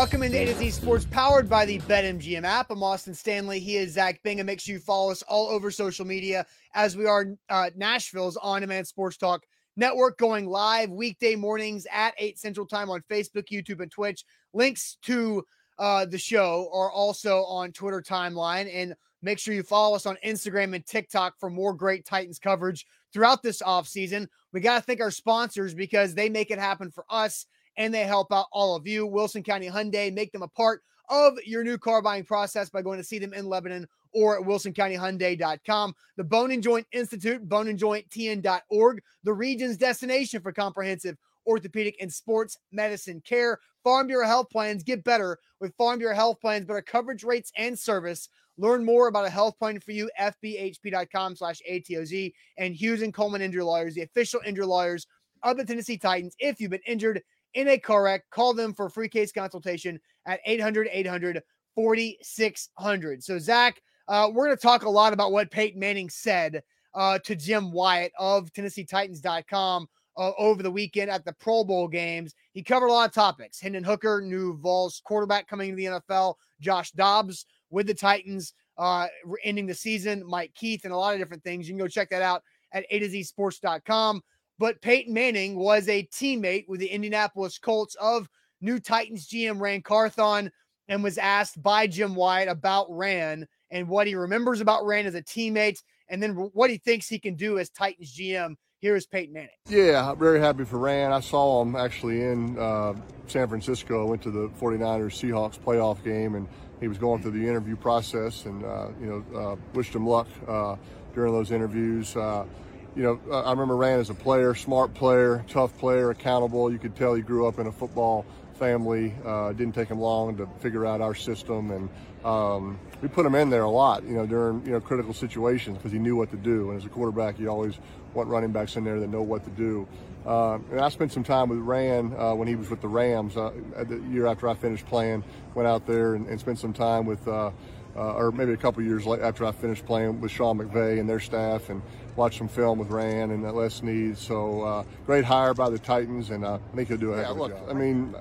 Welcome into A to Z Sports, powered by the BetMGM app. I'm Austin Stanley. He is Zach Bingham. Make sure you follow us all over social media as we are uh, Nashville's on-demand sports talk network, going live weekday mornings at 8 Central Time on Facebook, YouTube, and Twitch. Links to uh, the show are also on Twitter timeline. And make sure you follow us on Instagram and TikTok for more great Titans coverage throughout this offseason. We got to thank our sponsors because they make it happen for us and they help out all of you. Wilson County Hyundai, make them a part of your new car buying process by going to see them in Lebanon or at wilsoncountyhyundai.com. The Bone and Joint Institute, boneandjointtn.org, the region's destination for comprehensive orthopedic and sports medicine care. Farm Bureau Health Plans get better with Farm Bureau Health Plans, better coverage rates and service. Learn more about a health plan for you, fbhp.com slash ATOZ and Hughes and Coleman Injury Lawyers, the official injury lawyers of the Tennessee Titans. If you've been injured in a car wreck, call them for free case consultation at 800 800 4600. So, Zach, uh, we're going to talk a lot about what Peyton Manning said uh, to Jim Wyatt of TennesseeTitans.com uh, over the weekend at the Pro Bowl games. He covered a lot of topics. Hendon Hooker, new Vols quarterback coming to the NFL, Josh Dobbs with the Titans, uh, ending the season, Mike Keith, and a lot of different things. You can go check that out at A to Z Sports.com. But Peyton Manning was a teammate with the Indianapolis Colts of new Titans GM Ran Carthon and was asked by Jim Wyatt about Ran and what he remembers about Ran as a teammate and then what he thinks he can do as Titans GM. Here is Peyton Manning. Yeah, I'm very happy for Ran. I saw him actually in uh, San Francisco. I went to the 49ers Seahawks playoff game and he was going through the interview process and, uh, you know, uh, wished him luck uh, during those interviews. You know, I remember Ran as a player, smart player, tough player, accountable. You could tell he grew up in a football family. Uh, didn't take him long to figure out our system, and um, we put him in there a lot, you know, during you know critical situations because he knew what to do. And as a quarterback, you always want running backs in there that know what to do. Uh, and I spent some time with Ran uh, when he was with the Rams uh, the year after I finished playing. Went out there and, and spent some time with. Uh, uh, or maybe a couple years after I finished playing with Sean McVay and their staff, and watched some film with Ran and that Les Snead. So uh, great hire by the Titans, and uh, I think he'll do a heck of a look, job. I mean,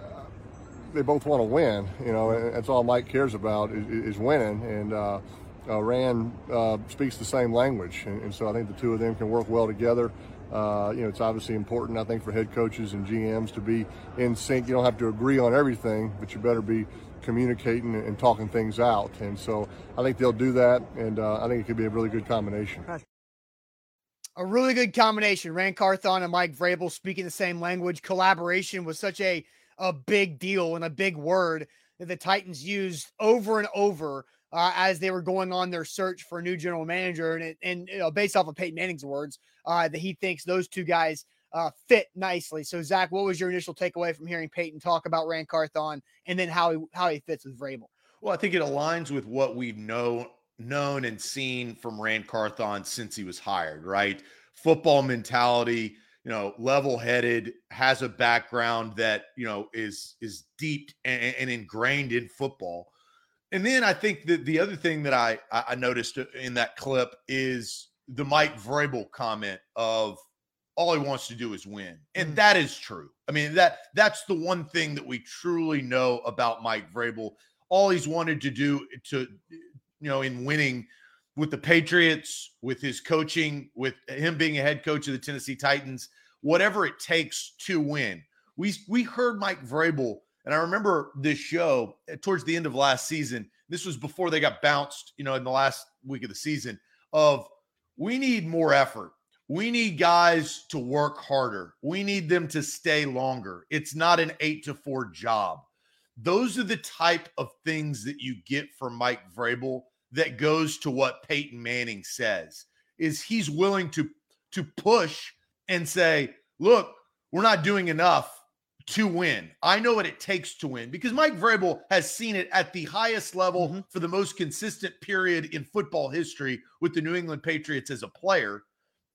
they both want to win. You know, that's all Mike cares about is, is winning, and. Uh, uh, Ran uh, speaks the same language, and, and, so I think the two of them can work well together. Uh, you know, it's obviously important, I think, for head coaches and GMs to be in sync. You don't have to agree on everything, but you better be communicating and talking things out. And so I think they'll do that, and uh, I think it could be a really good combination. A really good combination. Ran Carthon and Mike Vrabel speaking the same language. Collaboration was such a, a big deal and a big word that the Titans used over and over uh, as they were going on their search for a new general manager. And, and you know, based off of Peyton Manning's words, uh, that he thinks those two guys – uh, fit nicely. So, Zach, what was your initial takeaway from hearing Peyton talk about Ran Carthon and then how he how he fits with Vrabel? Well, I think it aligns with what we've know, known and seen from Ran Carthon since he was hired, right? Football mentality, you know, level-headed, has a background that, you know, is is deep and, and ingrained in football. And then I think that the other thing that I I noticed in that clip is the Mike Vrabel comment of all he wants to do is win. And mm. that is true. I mean, that that's the one thing that we truly know about Mike Vrabel. All he's wanted to do to you know, in winning with the Patriots, with his coaching, with him being a head coach of the Tennessee Titans, whatever it takes to win. We we heard Mike Vrabel, and I remember this show eh, towards the end of last season. This was before they got bounced, you know, in the last week of the season. Of we need more effort we need guys to work harder. We need them to stay longer. It's not an eight to four job. Those are the type of things that you get from Mike Vrabel that goes to what Peyton Manning says is he's willing to to push and say, look, we're not doing enough to win. I know what it takes to win because Mike Vrabel has seen it at the highest level mm-hmm. for the most consistent period in football history with the New England Patriots as a player.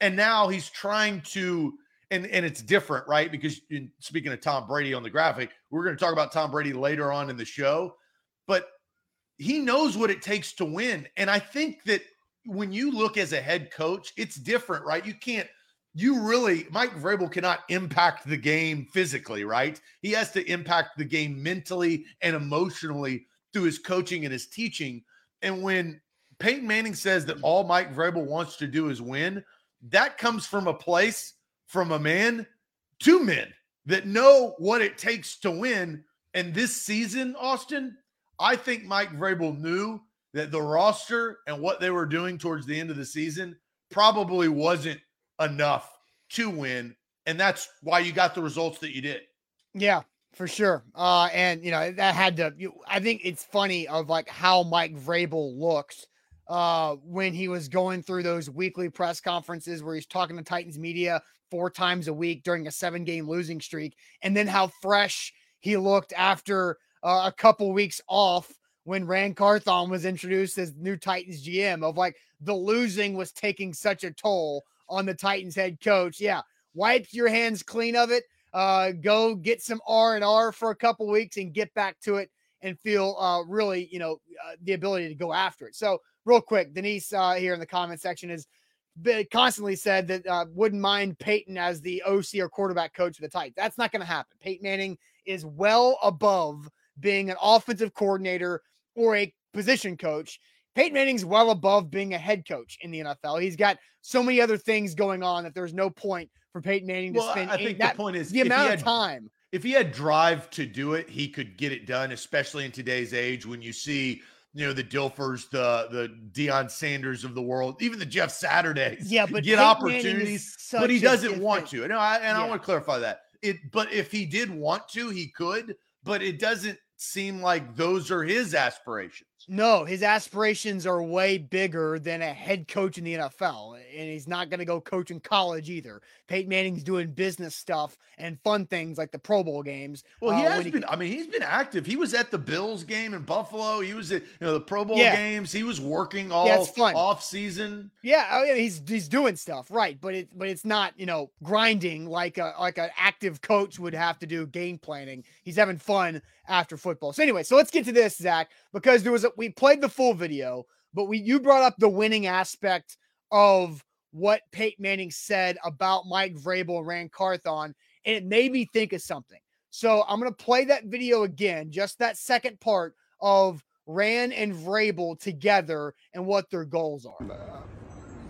And now he's trying to, and, and it's different, right? Because in, speaking of Tom Brady on the graphic, we're going to talk about Tom Brady later on in the show, but he knows what it takes to win. And I think that when you look as a head coach, it's different, right? You can't you really Mike Vrabel cannot impact the game physically, right? He has to impact the game mentally and emotionally through his coaching and his teaching. And when Peyton Manning says that all Mike Vrabel wants to do is win, that comes from a place from a man to men that know what it takes to win. And this season, Austin, I think Mike Vrabel knew that the roster and what they were doing towards the end of the season probably wasn't enough to win. And that's why you got the results that you did. Yeah, for sure. Uh, and you know, that had to you, I think it's funny of like how Mike Vrabel looks uh when he was going through those weekly press conferences where he's talking to Titans media four times a week during a seven game losing streak, and then how fresh he looked after uh, a couple weeks off when Ran Carthon was introduced as new Titans GM of like the losing was taking such a toll on the Titans head coach. Yeah, wipe your hands clean of it. Uh, go get some R and R for a couple weeks and get back to it and feel uh, really, you know, uh, the ability to go after it. So, real quick, Denise uh, here in the comment section is constantly said that uh, wouldn't mind Peyton as the OC or quarterback coach of the Titans. That's not going to happen. Peyton Manning is well above being an offensive coordinator or a position coach. Peyton Manning's well above being a head coach in the NFL. He's got so many other things going on that there's no point for Peyton Manning to well, spend. I think that, the point is the amount had, of time. If he had drive to do it, he could get it done, especially in today's age when you see, you know, the Dilfers, the the Deion Sanders of the world, even the Jeff Saturdays. Yeah, but get Peyton opportunities, but he doesn't want to. No, I, and yeah. I want to clarify that. It, but if he did want to, he could. But it doesn't seem like those are his aspirations. No, his aspirations are way bigger than a head coach in the NFL, and he's not going to go coach in college either. Peyton Manning's doing business stuff and fun things like the Pro Bowl games. Well, he uh, has he, been. I mean, he's been active. He was at the Bills game in Buffalo. He was at you know the Pro Bowl Yeah. games. He was working all Yeah, fun. off season. Yeah, oh, yeah, he's he's doing stuff right, but it but it's not you know grinding like a like an active coach would have to do game planning. He's having fun after football. So anyway, so let's get to this, Zach, because there was a, we played the full video, but we you brought up the winning aspect of what Peyton Manning said about Mike Vrabel and Ran Carthon, and it made me think of something. So I'm gonna play that video again, just that second part of Ran and Vrabel together and what their goals are.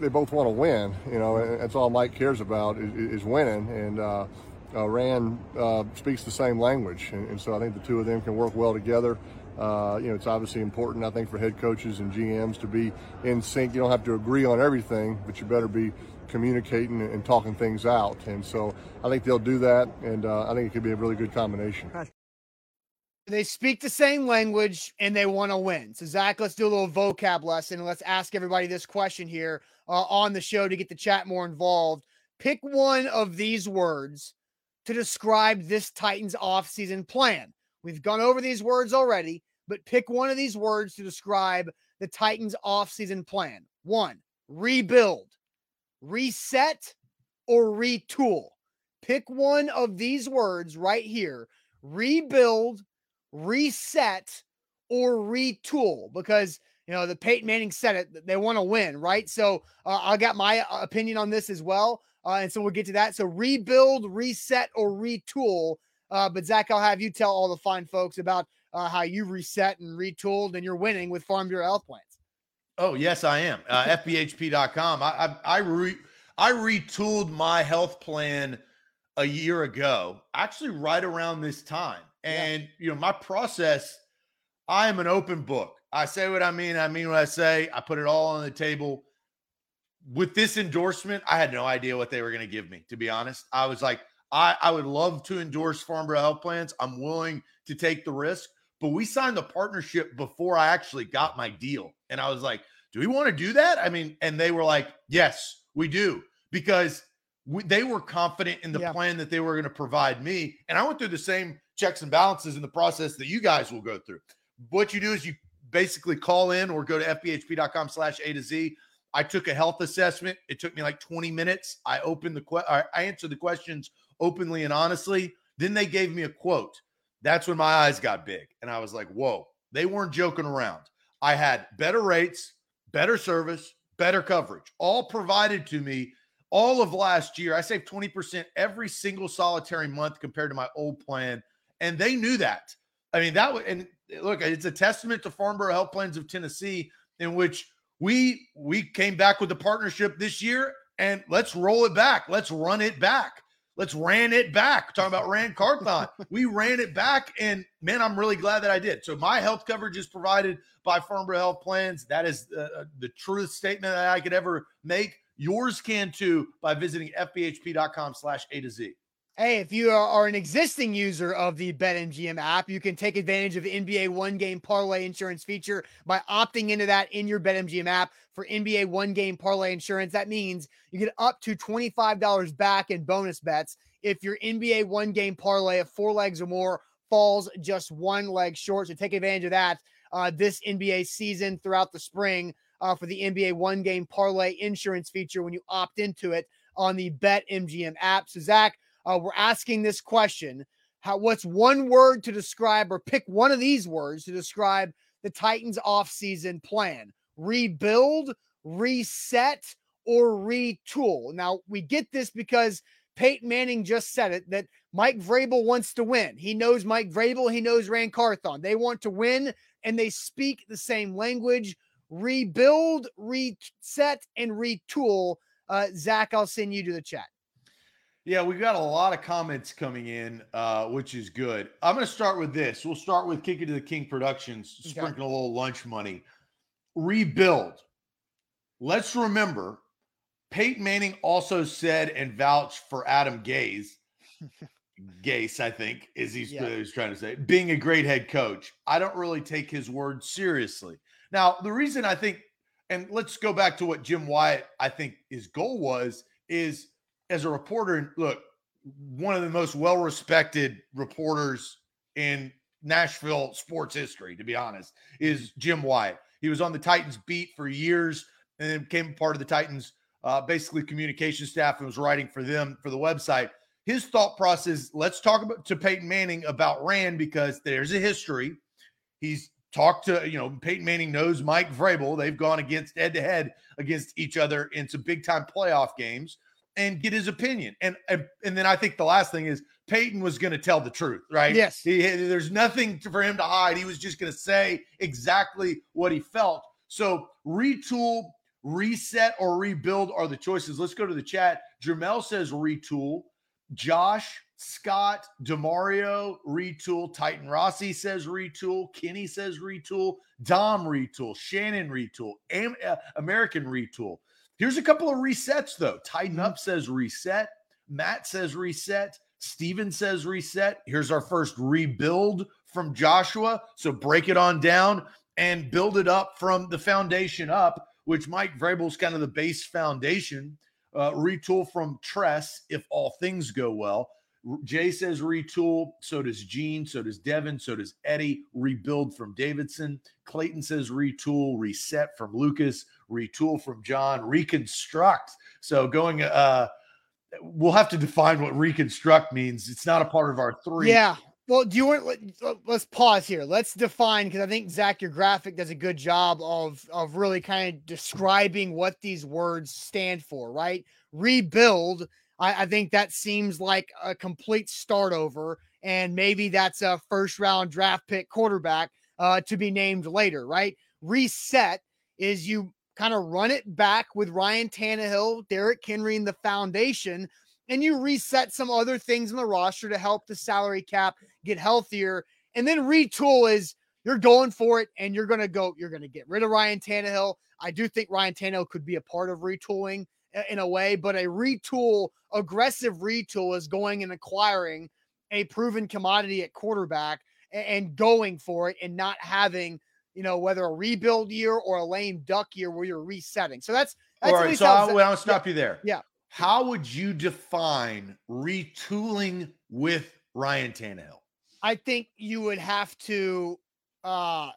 they both want to win. You know, that's all Mike cares about is, is winning. And uh, uh, Ran uh, speaks the same language, and, and, so I think the two of them can work well together. Uh, you know, it's obviously important, I think, for head coaches and GMs to be in sync. You don't have to agree on everything, but you better be communicating and, talking things out. And so I think they'll do that, and uh, I think it could be a really good combination. They speak the same language and they want to win. So, Zach, let's do a little vocab lesson let's ask everybody this question here uh, on the show to get the chat more involved. Pick one of these words to describe this Titans offseason plan. We've gone over these words already, but pick one of these words to describe the Titans offseason plan. One, rebuild, reset, or retool. Pick one of these words right here rebuild, reset, or retool because you know the Peyton Manning said it. They want to win, right? So uh, I got my uh, opinion on this as well, uh, and so we'll get to that. So rebuild, reset, or retool. Uh, but Zach, I'll have you tell all the fine folks about uh, how you reset and retooled, and you're winning with Farm Bureau Health Plans. Oh yes, I am. Uh, FBHP.com. I I I, re, I retooled my health plan a year ago, actually right around this time. And yeah. you know, my process, I am an open book. I say what I mean. I mean what I say. I put it all on the table. With this endorsement, I had no idea what they were going to give me. To be honest, I was like, I, I would love to endorse Farm Bureau Health Plans. I'm willing to take the risk, but we signed the partnership before I actually got my deal, and I was like, do we want to do that? I mean, and they were like, yes, we do, because we, they were confident in the Yeah. plan that they were going to provide me, and I went through the same checks and balances in the process that you guys will go through. What you do is you basically call in or go to fbhp.com slash A to Z. I took a health assessment. It took me like 20 minutes. I opened the que- I I answered the questions openly and honestly. Then they gave me a quote. That's when my eyes got big. And I was like, whoa, they weren't joking around. I had better rates, better service, better coverage, all provided to me all of last year, I saved 20% every single solitary month compared to my old plan. And they knew that. I mean, that would, and look, it's a testament to Farm Bureau Health Plans of Tennessee, in which we we came back with the partnership this year and let's roll it back. Let's run it back. Let's ran it back. Talking about Ran Carthon. we ran it back. And man, I'm really glad that I did. So my health coverage is provided by Farm Bureau Health Plans. That is uh, the truest statement that I could ever make. Yours can too by visiting fbhp.com slash A to Z. Hey, if you are an existing user of the BetMGM app, you can take advantage of NBA one game parlay insurance feature by opting into that in your BetMGM app for NBA one game parlay insurance. That means you get up to $25 back in bonus bets if your NBA one game parlay of four legs or more falls just one leg short. So take advantage of that uh, this NBA season throughout the spring uh, for the NBA one game parlay insurance feature when you opt into it on the BetMGM app. So, Zach, uh, we're asking this question how what's one word to describe or pick one of these words to describe the titans offseason plan? Rebuild reset or retool? Now we get this because peyton manning just said it that mike vrabel wants to win. He knows mike vrabel. He knows Ran carthon they want to win and they speak the same language. Rebuild reset and retool. Uh, zach i'll send you to the chat yeah, we've got a lot of comments coming in, uh, which is good. I'm going to start with this. We'll start with Kick It to the King Productions, okay. a little lunch money. Rebuild. Let's remember, Peyton Manning also said and vouched for Adam Gase. Gase, I think, is he's, yeah. he's trying to say, being a great head coach. I don't really take his word seriously. Now, the reason I think, and let's go back to what Jim Wyatt, I think his goal was, is as a reporter, look, one of the most well respected reporters in Nashville sports history, to be honest, is Jim Wyatt. He was on the Titans beat for years and then became part of the Titans, uh, basically communication staff and was writing for them for the website. His thought process, let's talk about to Peyton Manning about Ran because there's a history. He's talked to, you know, Peyton Manning knows Mike Vrabel. They've gone against head to head against each other in some big time playoff games and get his opinion. And and, and then I think the last thing is Peyton was going to tell the truth, right? Yes. He, there's nothing to, for him to hide. He was just going to say exactly what he felt. So retool, reset, or rebuild are the choices. Let's go to the chat. Jermel says retool. Josh, Scott, Demario, retool. Titan Rossi says retool. Kenny says retool. Dom retool. Shannon retool. Am- uh, American retool. Here's a couple of resets, though. Tighten mm-hmm. up says reset. Matt says reset. Steven says reset. Here's our first rebuild from Joshua. So break it on down and build it up from the foundation up, which Mike Vrabel's kind of the base foundation. Uh, retool from Tress if all things go well. Jay says retool. So does Gene. So does Devin. So does Eddie. Rebuild from Davidson. Clayton says retool. Reset from Lucas. Retool from John. Reconstruct. So going, uh, we'll have to define what reconstruct means. It's not a part of our three. Yeah. Well, do you want? Let's pause here. Let's define because I think Zach, your graphic does a good job of of really kind of describing what these words stand for. Right? Rebuild I, I think that seems like a complete start over, and maybe that's a first round draft pick quarterback uh, to be named later, right? Reset is you kind of run it back with Ryan Tannehill, Derrick Henry and the foundation, and you reset some other things in the roster to help the salary cap get healthier. And then retool is you're going for it and you're going to go, you're going to get rid of Ryan Tannehill. I do think Ryan Tannehill could be a part of retooling in a way, but a retool, aggressive retool is going and acquiring a proven commodity at quarterback and, going for it and not having, you know, whether a rebuild year or a lame duck year where you're resetting. So that's, that's all right. So I'll, I'll stop yeah, you there. Yeah. How would you define retooling with Ryan Tannehill? I think you would have to uh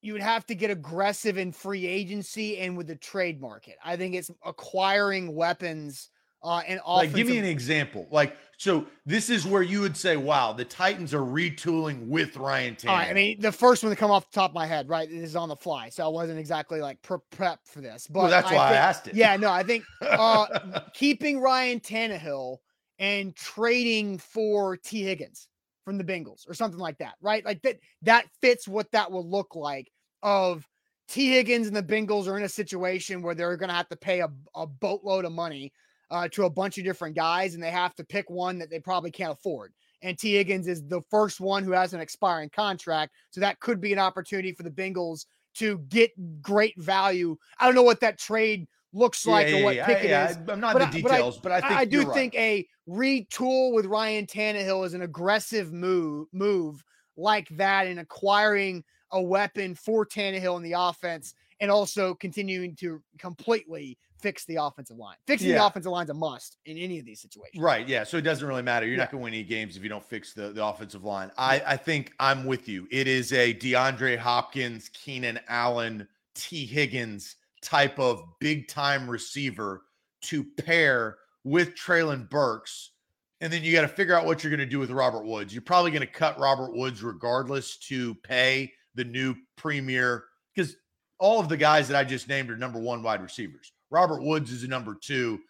you would have to get aggressive in free agency and with the trade market. I think it's acquiring weapons uh, and like give me an example. Like So this is where you would say, "Wow, the Titans are retooling with Ryan Tannehill." Right, I mean, the first one to come off the top of my head, right, is on the fly, so I wasn't exactly like pre- prep for this. But well, that's I why think, I asked it. Yeah, no, I think uh, keeping Ryan Tannehill and trading for Tee Higgins from the Bengals or something like that, right? Like that that fits what that will look like. Of Tee Higgins and the Bengals are in a situation where they're to have to pay a, a boatload of money uh, to a bunch of different guys, and they have to pick one that they probably can't afford. And Tee Higgins is the first one who has an expiring contract, so that could be an opportunity for the Bengals to get great value. I don't know what that trade looks Yeah, like yeah, or what yeah, pick it yeah, is. I'm not but in I- the but I- but I, think I, do right. think a retool with Ryan Tannehill is an aggressive move move like that in acquiring a weapon for Tannehill in the offense and also continuing to completely fix the offensive line. Fixing the offensive line is a must in any of these situations. Right. Yeah. So it doesn't really matter. You're not going to win any games if you don't fix the, the offensive line. I, I think I'm with you. It is a DeAndre Hopkins, Keenan Allen, Tee Higgins type of big time receiver to pair with Treylon Burks. And then you got to figure out what you're going to do with Robert Woods. You're probably going to cut Robert Woods regardless to pay the new premier because all of the guys that I just named are number one wide receivers. Robert Woods is a number two.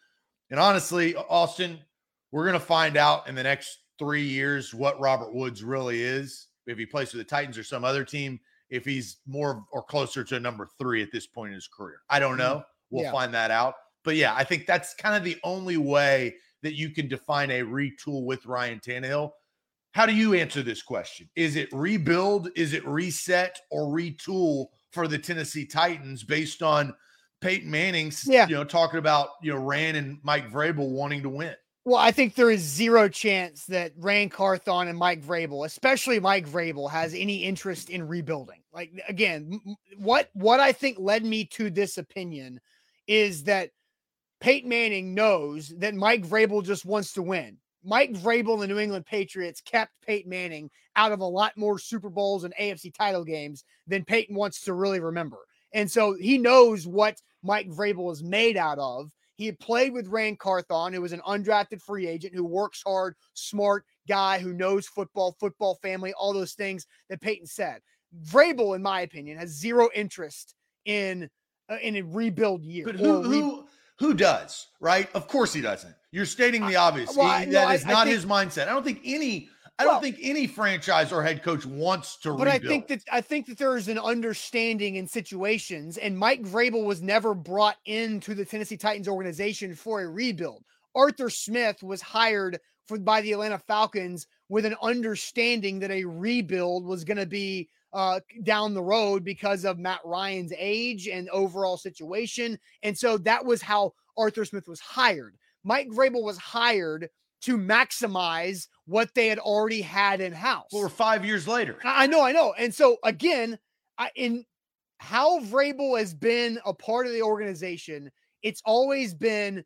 And honestly, Austin, we're going to find out in the next three years what Robert Woods really is. If he plays for the Titans or some other team, if he's more or closer to number three at this point in his career. I don't mm-hmm. know. We'll Yeah. find that out. But yeah, I think that's kind of the only way that you can define a retool with Ryan Tannehill. How do you answer this question? Is it rebuild? Is it reset or retool for the Tennessee Titans based on Peyton Manning's, Yeah. you know, talking about, you know, Ran and Mike Vrabel wanting to win? Well, I think there is zero chance that Ran Carthon and Mike Vrabel, especially Mike Vrabel, has any interest in rebuilding. Like again, what what I think led me to this opinion is that Peyton Manning knows that Mike Vrabel just wants to win. Mike Vrabel and the New England Patriots kept Peyton Manning out of a lot more Super Bowls and AFC title games than Peyton wants to really remember. And so he knows what Mike Vrabel is made out of. He had played with Ran Carthon, who was an undrafted free agent who works hard, smart guy who knows football, football family, all those things that Peyton said. Vrabel, in my opinion, has zero interest in uh, in a rebuild year. But who re- who who does, right? Of course he doesn't. You're stating the obvious. well, He- I- no, that I- is I not think- his mindset. I don't think any I Well- don't think any franchise or head coach wants to rebuild. But I think that I think that there is an understanding in situations, and Mike Vrabel was never brought into the Tennessee Titans organization for a rebuild. Arthur Smith was hired for by the Atlanta Falcons with an understanding that a rebuild was going to be uh, down the road because of Matt Ryan's age and overall situation, and so that was how Arthur Smith was hired. Mike Vrabel was hired to maximize what they had already had in house. well, we're five years later. I I know, I know. And so again, I in how Vrabel has been a part of the organization, it's always been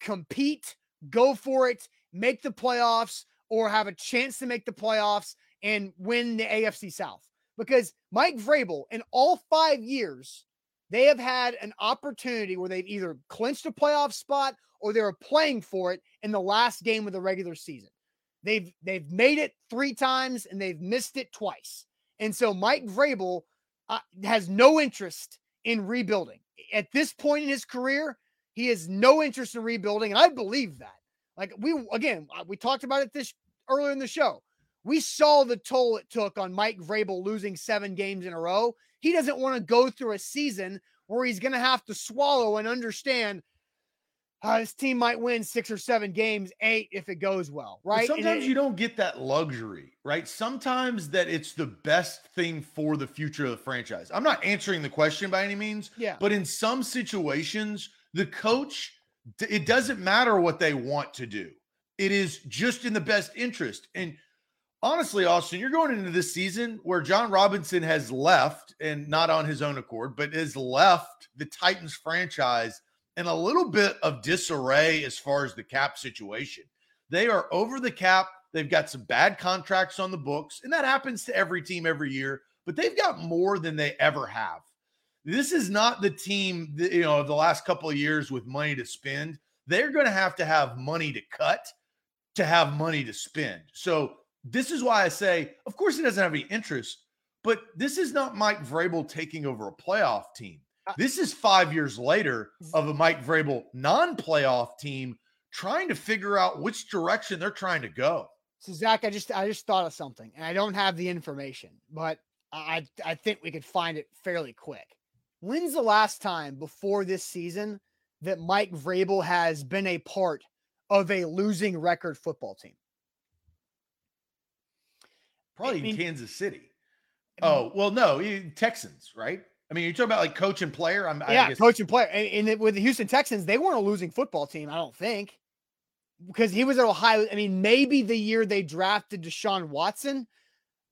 compete, go for it, make the playoffs, or have a chance to make the playoffs and win the AFC South. Because Mike Vrabel, in all five years, they have had an opportunity where they've either clinched a playoff spot or they were playing for it in the last game of the regular season. They've they've made it three times and they've missed it twice. And so Mike Vrabel uh, has no interest in rebuilding. At this point in his career, he has no interest in rebuilding, and I believe that. Like we again, uh, we talked about it this earlier in the show. We saw the toll it took on Mike Vrabel losing seven games in a row. He doesn't want to go through a season where he's going to have to swallow and understand uh, his team might win six or seven games, eight if it goes well, right? And Sometimes it- you don't get that luxury, right? Sometimes that it's the best thing for the future of the franchise. I'm not answering the question by any means, yeah, but in some situations, the coach, it doesn't matter what they want to do. It is just in the best interest. And honestly, Austin, you're going into this season where Jon Robinson has left and not on his own accord, but has left the Titans franchise in a little bit of disarray as far as the cap situation. They are over the cap. They've got some bad contracts on the books, and that happens to every team every year, but they've got more than they ever have. This is not the team, that, you know, of the last couple of years with money to spend. They're going to have to have money to cut to have money to spend. So this is why I say, of course, he doesn't have any interest, but this is not Mike Vrabel taking over a playoff team. Uh This is five years later of a Mike Vrabel non-playoff team trying to figure out which direction they're trying to go. So Zach, I just I just thought of something, and I don't have the information, but I I think we could find it fairly quick. When's the last time before this season that Mike Vrabel has been a part of a losing record football team? Probably I mean- in Kansas City. Oh well, no, Texans, right? I mean, you're talking about like coach and player. I'm, I yeah, guess, coach and player. And, and with the Houston Texans, they weren't a losing football team, I don't think, because he was at Ohio. I mean, maybe the year they drafted Deshaun Watson,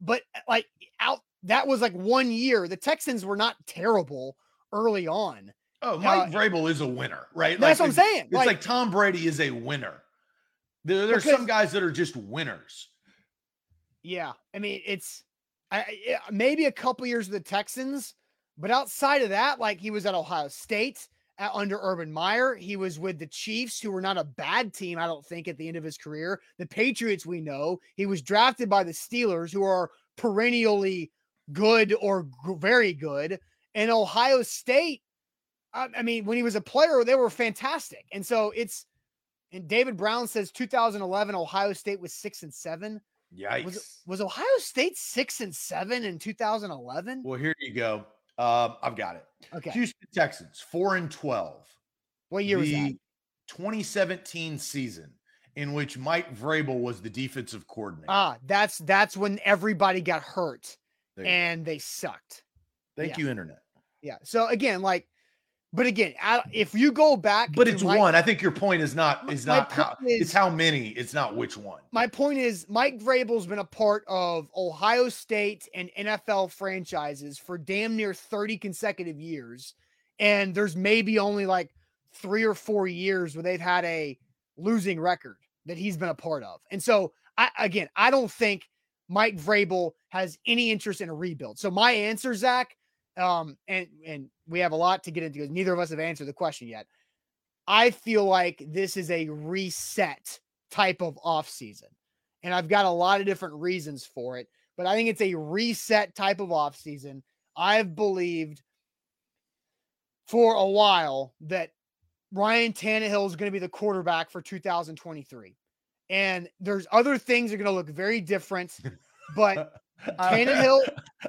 but like out that was like one year. The Texans were not terrible early on. Oh, Mike Uh, Vrabel is a winner, right? That's what I'm saying. It's Like, like, Tom Brady is a winner. There, some guys that are just winners. yeah, I mean, it's I, I- maybe a couple years of the Texans, but outside of that, like he was at Ohio State at, under Urban Meyer. He was with the Chiefs, who were not a bad team, I don't think, at the end of his career. The Patriots, we know. He was drafted by the Steelers, who are perennially good or g- very good. And Ohio State, I, I mean, when he was a player, they were fantastic. And so it's, and David Brown says 2011 Ohio State was six and seven. Yikes. Was was Ohio State six and seven in 2011? well, here you go. Um, I've got it. Okay, Houston Texans, four and twelve. what year was that? 2017 season in which Mike Vrabel was the defensive coordinator. Ah, that's that's when everybody got hurt you go. and they sucked. Thank yeah. you, internet. Yeah. So again, like, but again, I, if you go back, But it's Mike- one. I think your point is not is not how it's how many. It's not which one. My point is, Mike Vrabel's been a part of Ohio State and NFL franchises for damn near 30 consecutive years. And there's maybe only like three or four years where they've had a losing record that he's been a part of. And so, I, again, I don't think Mike Vrabel has any interest in a rebuild. So, my answer, Zach, um, and, and we have a lot to get into because neither of us have answered the question yet. I feel like this is a reset type of off season. And I've got a lot of different reasons for it, but I think it's a reset type of off season. I've believed for a while that Ryan Tannehill is going to be the quarterback for 2023. And there's other things that are going to look very different, but Tannehill,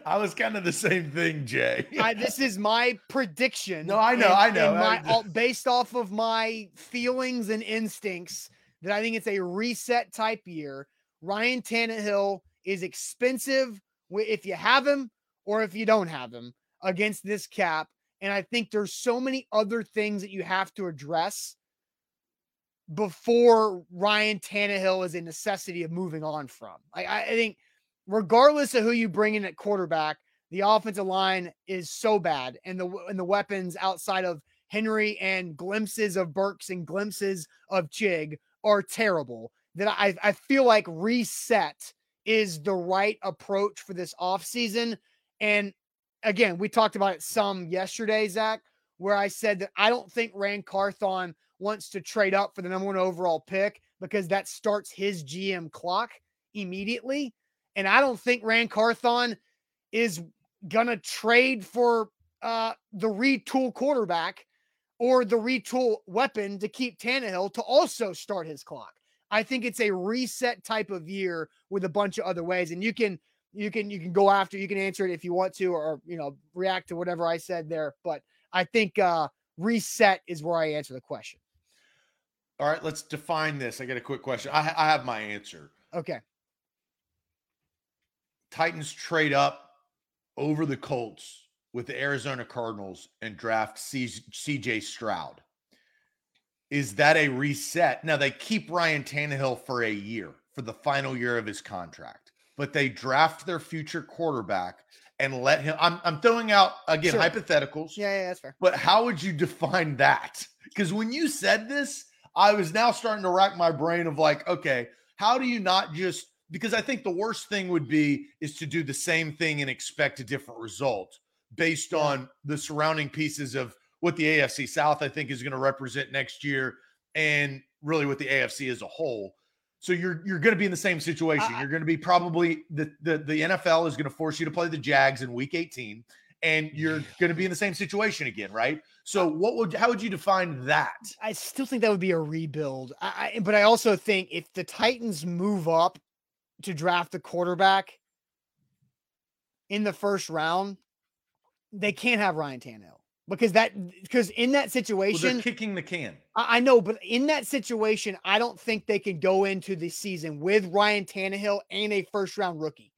I was kind of the same thing, Jay. I, this is my prediction. No, I know, and- I know. my, all- based off of my feelings and instincts, that I think it's a reset type year. Ryan Tannehill is expensive if you have him or if you don't have him against this cap. And I think there's so many other things that you have to address before Ryan Tannehill is a necessity of moving on from. I, I I think, regardless of who you bring in at quarterback, the offensive line is so bad, and the and the weapons outside of Henry and glimpses of Burks and glimpses of Chig are terrible. That I I feel like reset is the right approach for this offseason. And again, we talked about it some yesterday, Zach, where I said that I don't think Ran Carthon wants to trade up for the number one overall pick because that starts his GM clock immediately. And I don't think Ran Carthon is gonna trade for uh the retool quarterback or the retool weapon to keep Tannehill to also start his clock. I think it's a reset type of year with a bunch of other ways. And you can you can you can go after you can answer it if you want to or you know react to whatever I said there. But I think uh reset is where I answer the question. All right, let's define this. I got a quick question. I, I have my answer. Okay. Titans trade up over the Colts with the Arizona Cardinals and draft CJ Stroud. Is that a reset? Now they keep Ryan Tannehill for a year for the final year of his contract, but they draft their future quarterback and let him. I'm, I'm throwing out again Sure. hypotheticals. Yeah, yeah, that's fair. But how would you define that? Because when you said this, I was now starting to rack my brain of like, okay, how do you not just because I think the worst thing would be is to do the same thing and expect a different result based on the surrounding pieces of what the AFC South I think is going to represent next year and really what the AFC as a whole. So you're you're going to be in the same situation. you're going to be probably the, the the NFL is going to force you to play the Jags in Week 18, and you're going to be in the same situation again, right? So what would how would you define that? I still think that would be a rebuild. I, I but I also think if the Titans move up to draft a quarterback in the first round, they can't have Ryan Tannehill because that because in that situation well, kicking the can. I, I, know, but in that situation, I don't think they can go into the season with Ryan Tannehill and a first round rookie.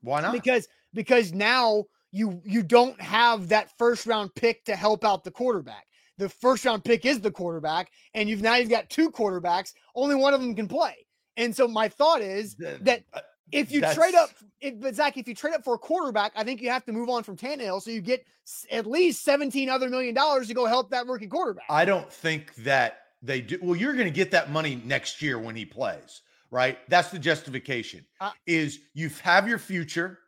Why not? Because because now you you don't have that first round pick to help out the quarterback. The first round pick is the quarterback, and you've now you've got two quarterbacks. Only one of them can play. And so my thought is that uh, if you That's... trade up, if, but Zach, if you trade up for a quarterback, I think you have to move on from Tannehill, so you get at least seventeen other million dollars to go help that rookie quarterback. I don't think that they do. Well, you're going to get that money next year when he plays, right? That's the justification. Uh, is you have your future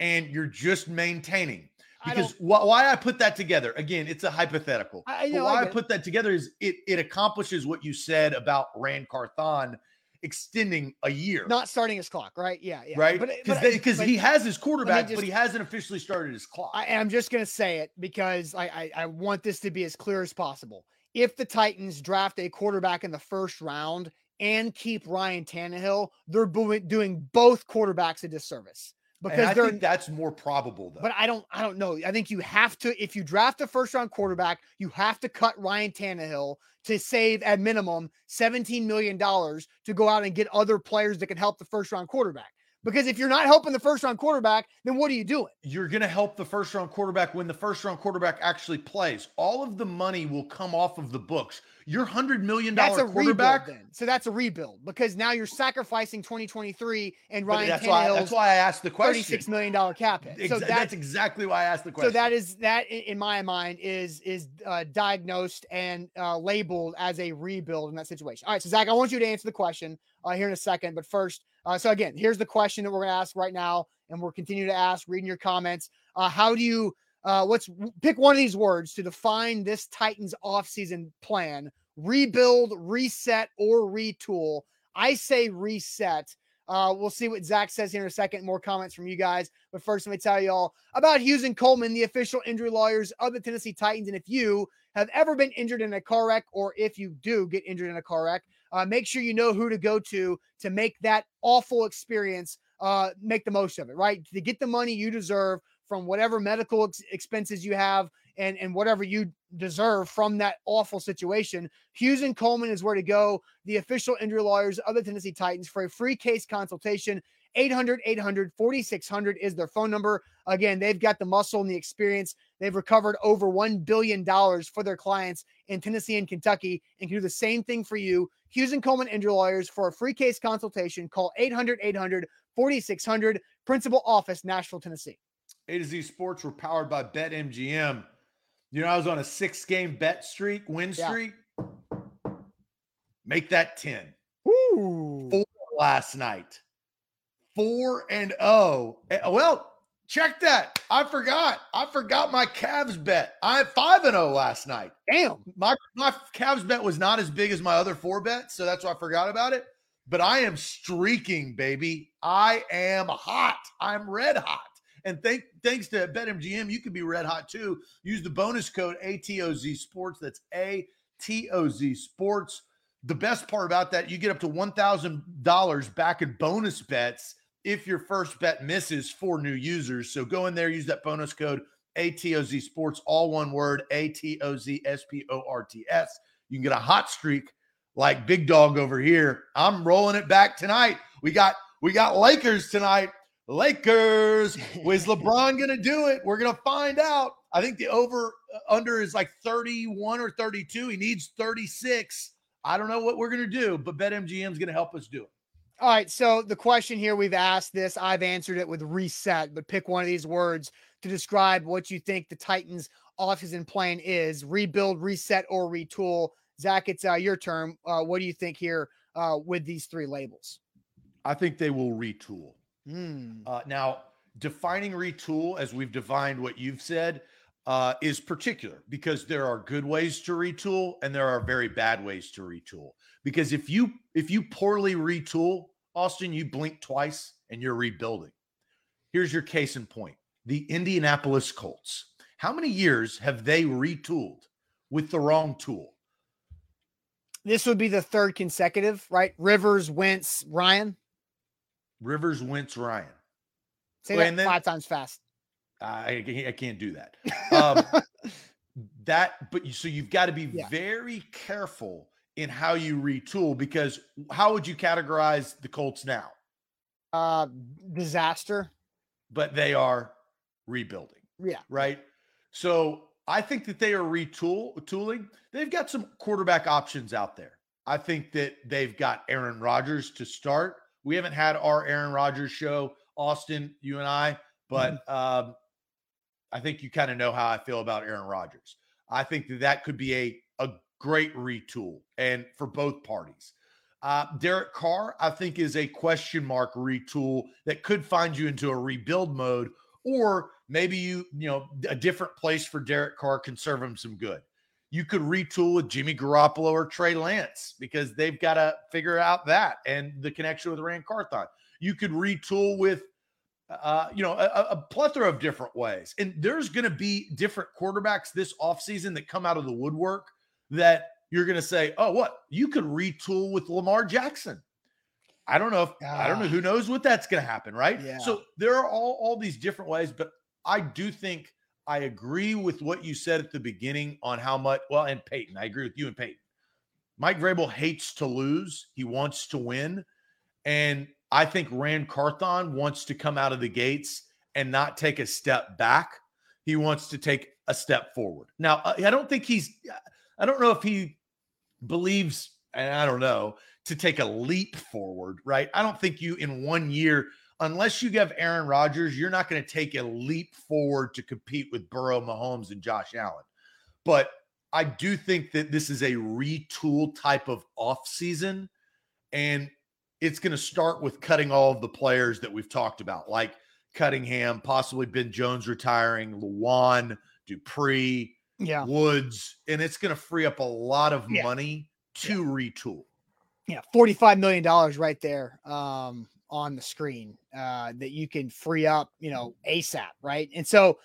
and you're just maintaining. Because wh- why I put that together again, it's a hypothetical. I, know, why I, I put that together is it it accomplishes what you said about Ran Carthon extending a year. Not starting his clock, right? Yeah, yeah. Right? Because because he has his quarterback, just, but he hasn't officially started his clock. I, am just gonna say it because I, I I want this to be as clear as possible. If the Titans draft a quarterback in the first round and keep Ryan Tannehill, they're doing both quarterbacks a disservice because I think that's more probable though. But I don't I don't know. I think you have to if you draft a first round quarterback, you have to cut Ryan Tannehill to save at minimum $17 million to go out and get other players that can help the first round quarterback. Because if you're not helping the first round quarterback, then what are you doing? You're going to help the first round quarterback when the first round quarterback actually plays. All of the money will come off of the books. Your hundred million dollar quarterback. Then. So that's a rebuild because now you're sacrificing 2023 and Ryan that's why, that's why I asked the question. Thirty-six million dollar cap hit. So that, that's exactly why I asked the question. So that is that in my mind is is uh, diagnosed and uh, labeled as a rebuild in that situation. All right, so Zach, I want you to answer the question uh, here in a second, but first, uh, so again, here's the question that we're going to ask right now, and we'll continue to ask, reading your comments. Uh, how do you uh, let's pick one of these words to define this Titans offseason plan rebuild, reset, or retool. I say reset. Uh, we'll see what Zach says here in a second. More comments from you guys. But first, let me tell you all about Hughes and Coleman, the official injury lawyers of the Tennessee Titans. And if you have ever been injured in a car wreck, or if you do get injured in a car wreck, uh, make sure you know who to go to to make that awful experience uh, make the most of it, right? To get the money you deserve from whatever medical ex- expenses you have and, and whatever you deserve from that awful situation. Hughes and Coleman is where to go. The official injury lawyers of the Tennessee Titans for a free case consultation. 800 800 4600 is their phone number. Again, they've got the muscle and the experience. They've recovered over $1 billion for their clients in Tennessee and Kentucky and can do the same thing for you. Hughes and Coleman Injury Lawyers for a free case consultation. Call 800 800 4600, Principal Office, Nashville, Tennessee. A to Z Sports were powered by BetMGM. You know, I was on a six game bet streak, win streak. Yeah. Make that 10. Ooh. Four last night. Four and oh. Eh, well, check that. I forgot. I forgot my Cavs bet. I had five and oh last night. Damn. My my Cavs bet was not as big as my other four bets, so that's why I forgot about it. But I am streaking, baby. I am hot. I'm red hot. And thank thanks to BetMGM, you can be red hot too. Use the bonus code ATOZ Sports. That's ATOZ Sports. The best part about that, you get up to $1,000 back in bonus bets if your first bet misses for new users. So go in there, use that bonus code ATOZ Sports, all one word ATOZ S P O R T S. You can get a hot streak like Big Dog over here. I'm rolling it back tonight. We got we got Lakers tonight. Lakers. Is LeBron going to do it? We're going to find out. I think the over uh, under is like 31 or 32. He needs 36. I don't know what we're going to do, but BetMGM is going to help us do it. All right. So the question here we've asked this, I've answered it with reset, but pick one of these words to describe what you think the Titans offseason plan is rebuild, reset, or retool. Zach, it's uh, your turn. Uh, what do you think here uh, with these three labels? I think they will retool. Mm. Uh, now, defining retool, as we've defined what you've said, uh, is particular because there are good ways to retool and there are very bad ways to retool. because if you if you poorly retool Austin, you blink twice and you're rebuilding. Here's your case in point: the Indianapolis Colts. How many years have they retooled with the wrong tool? This would be the third consecutive, right? Rivers, Wentz, Ryan. Rivers, Wentz, Ryan. Say that then, five times fast. I, I can't do that. Um, that, but you, so you've got to be yeah. very careful in how you retool because how would you categorize the Colts now? Uh, disaster. But they are rebuilding. Yeah. Right. So I think that they are retool tooling. They've got some quarterback options out there. I think that they've got Aaron Rodgers to start. We haven't had our Aaron Rodgers show, Austin, you and I, but mm-hmm. um, I think you kind of know how I feel about Aaron Rodgers. I think that that could be a, a great retool and for both parties. Uh, Derek Carr, I think, is a question mark retool that could find you into a rebuild mode, or maybe you, you know, a different place for Derek Carr can serve him some good. You could retool with Jimmy Garoppolo or Trey Lance because they've got to figure out that and the connection with Ran Carthon. You could retool with, uh, you know, a, a plethora of different ways. And there's going to be different quarterbacks this offseason that come out of the woodwork that you're going to say, oh, what? You could retool with Lamar Jackson. I don't know if I don't know who ah. knows what that's going to happen, right? Yeah. So there are all all these different ways, but I do think I agree with what you said at the beginning on how much. Well, and Peyton, I agree with you and Peyton. Mike Vrabel hates to lose; he wants to win, and I think Ran Carthon wants to come out of the gates and not take a step back. He wants to take a step forward. Now, I don't think he's. I don't know if he believes, and I don't know, to take a leap forward, right? I don't think you in one year unless you have Aaron Rodgers, you're not going to take a leap forward to compete with Burrow, Mahomes, and Josh Allen. But I do think that this is a retool type of off season, and it's going to start with cutting all of the players that we've talked about, like Cunningham, possibly Ben Jones retiring, Lewan, Dupree, yeah. Woods, and it's going to free up a lot of yeah. money to yeah. retool. Yeah, forty-five million dollars right there. Um, on the screen uh, that you can free up, you know, ASAP, right? And so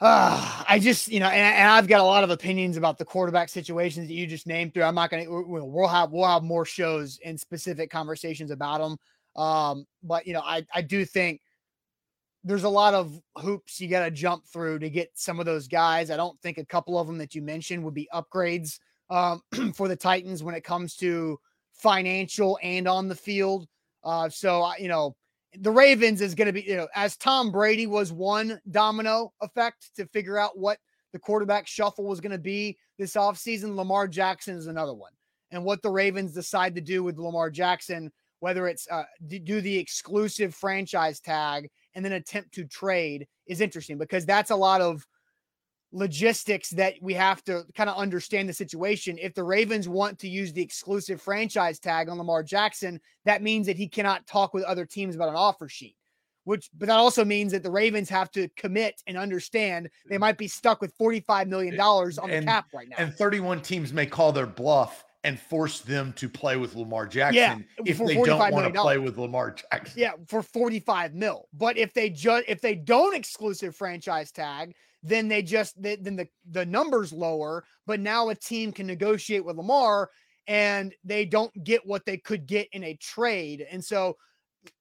uh, I just, you know, and, and, I've got a lot of opinions about the quarterback situations that you just named through. I'm not going to, we'll have, we'll have more shows and specific conversations about them. Um, but, you know, I, I do think there's a lot of hoops you got to jump through to get some of those guys. I don't think a couple of them that you mentioned would be upgrades um, for the Titans when it comes to financial and on the field. Uh, so, you know, the Ravens is going to be, you know, as Tom Brady was one domino effect to figure out what the quarterback shuffle was going to be this offseason, Lamar Jackson is another one. And what the Ravens decide to do with Lamar Jackson, whether it's uh, do the exclusive franchise tag and then attempt to trade, is interesting because that's a lot of logistics that we have to kind of understand the situation. If the Ravens want to use the exclusive franchise tag on Lamar Jackson, that means that he cannot talk with other teams about an offer sheet. Which, but that also means that the Ravens have to commit and understand they might be stuck with $45 million on and, cap right now. And 31 teams may call their bluff and force them to play with Lamar Jackson yeah, if they don't want to play with Lamar Jackson. Yeah, for 45 mil. But if they just if they don't exclusive franchise tag, then they just they, then the the numbers lower. But now a team can negotiate with Lamar, and they don't get what they could get in a trade. And so,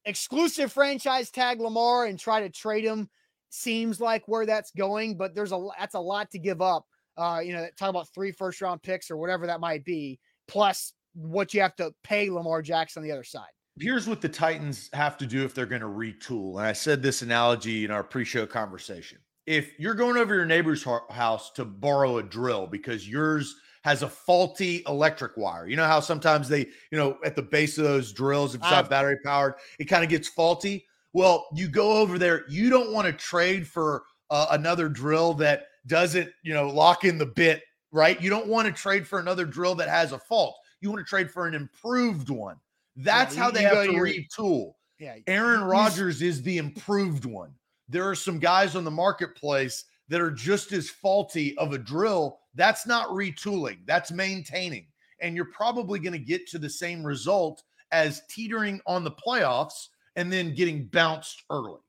exclusive franchise tag Lamar and try to trade him seems like where that's going. But there's a that's a lot to give up. Uh, you know, talk about three first round picks or whatever that might be, plus what you have to pay Lamar Jackson on the other side here's what the Titans have to do if they're going to retool. And I said this analogy in our pre-show conversation if you're going over your neighbor's house to borrow a drill because yours has a faulty electric wire. You know how sometimes they, you know, at the base of those drills, if it's not battery powered, it kind of gets faulty. Well, you go over there, you don't want to trade for uh, another drill that doesn't, you know, lock in the bit, right? You don't want to trade for another drill that has a fault. You want to trade for an improved one. That's yeah, how they have to retool. Yeah. Aaron Rodgers is the improved one there are some guys on the marketplace that are just as faulty of a drill. That's not retooling, that's maintaining. and you're probably going to get to the same result as teetering on the playoffs and then getting bounced early.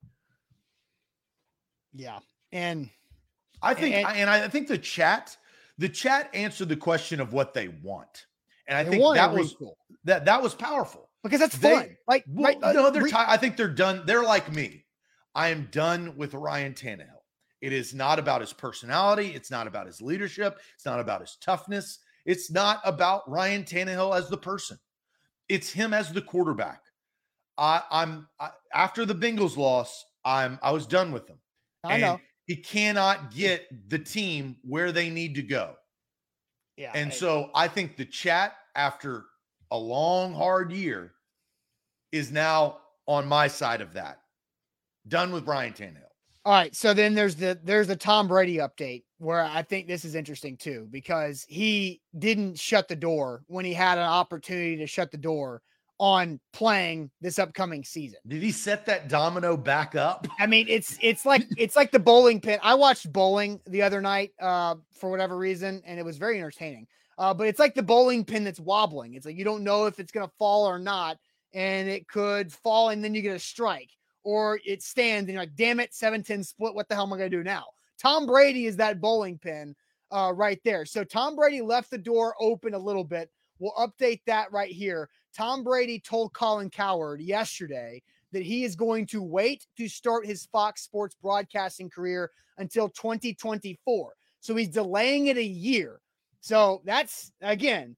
Yeah. And I think and, and I think the chat the chat answered the question of what they want. And I think that was that that was powerful because that's fun. Like, well, right, uh, no, they're re- tired. I think they're done. They're like me. I am done with Ryan Tannehill. It is not about his personality. It's not about his leadership. It's not about his toughness. It's not about Ryan Tannehill as the person. It's him as the quarterback. I, am after the Bengals loss. I'm I was done with him. I and know he cannot get the team where they need to go. Yeah, and I, so I think the chat after a long hard year is now on my side of that. Done with Ryan Tannehill. All right, so then there's the there's the Tom Brady update where I think this is interesting too because he didn't shut the door when he had an opportunity to shut the door on playing this upcoming season. Did he set that domino back up? I mean, it's it's like it's like the bowling pin. I watched bowling the other night uh, for whatever reason, and it was very entertaining. Uh, but it's like the bowling pin that's wobbling. It's like you don't know if it's gonna fall or not, and it could fall, and then you get a strike, or it stands, and you're like, "Damn it, 7-10 split. What the hell am I gonna do now?" Tom Brady is that bowling pin uh, right there. So Tom Brady left the door open a little bit. We'll update that right here. Tom Brady told Colin Cowherd yesterday that he is going to wait to start his Fox Sports broadcasting career until 2024. So he's delaying it a year. So that's again,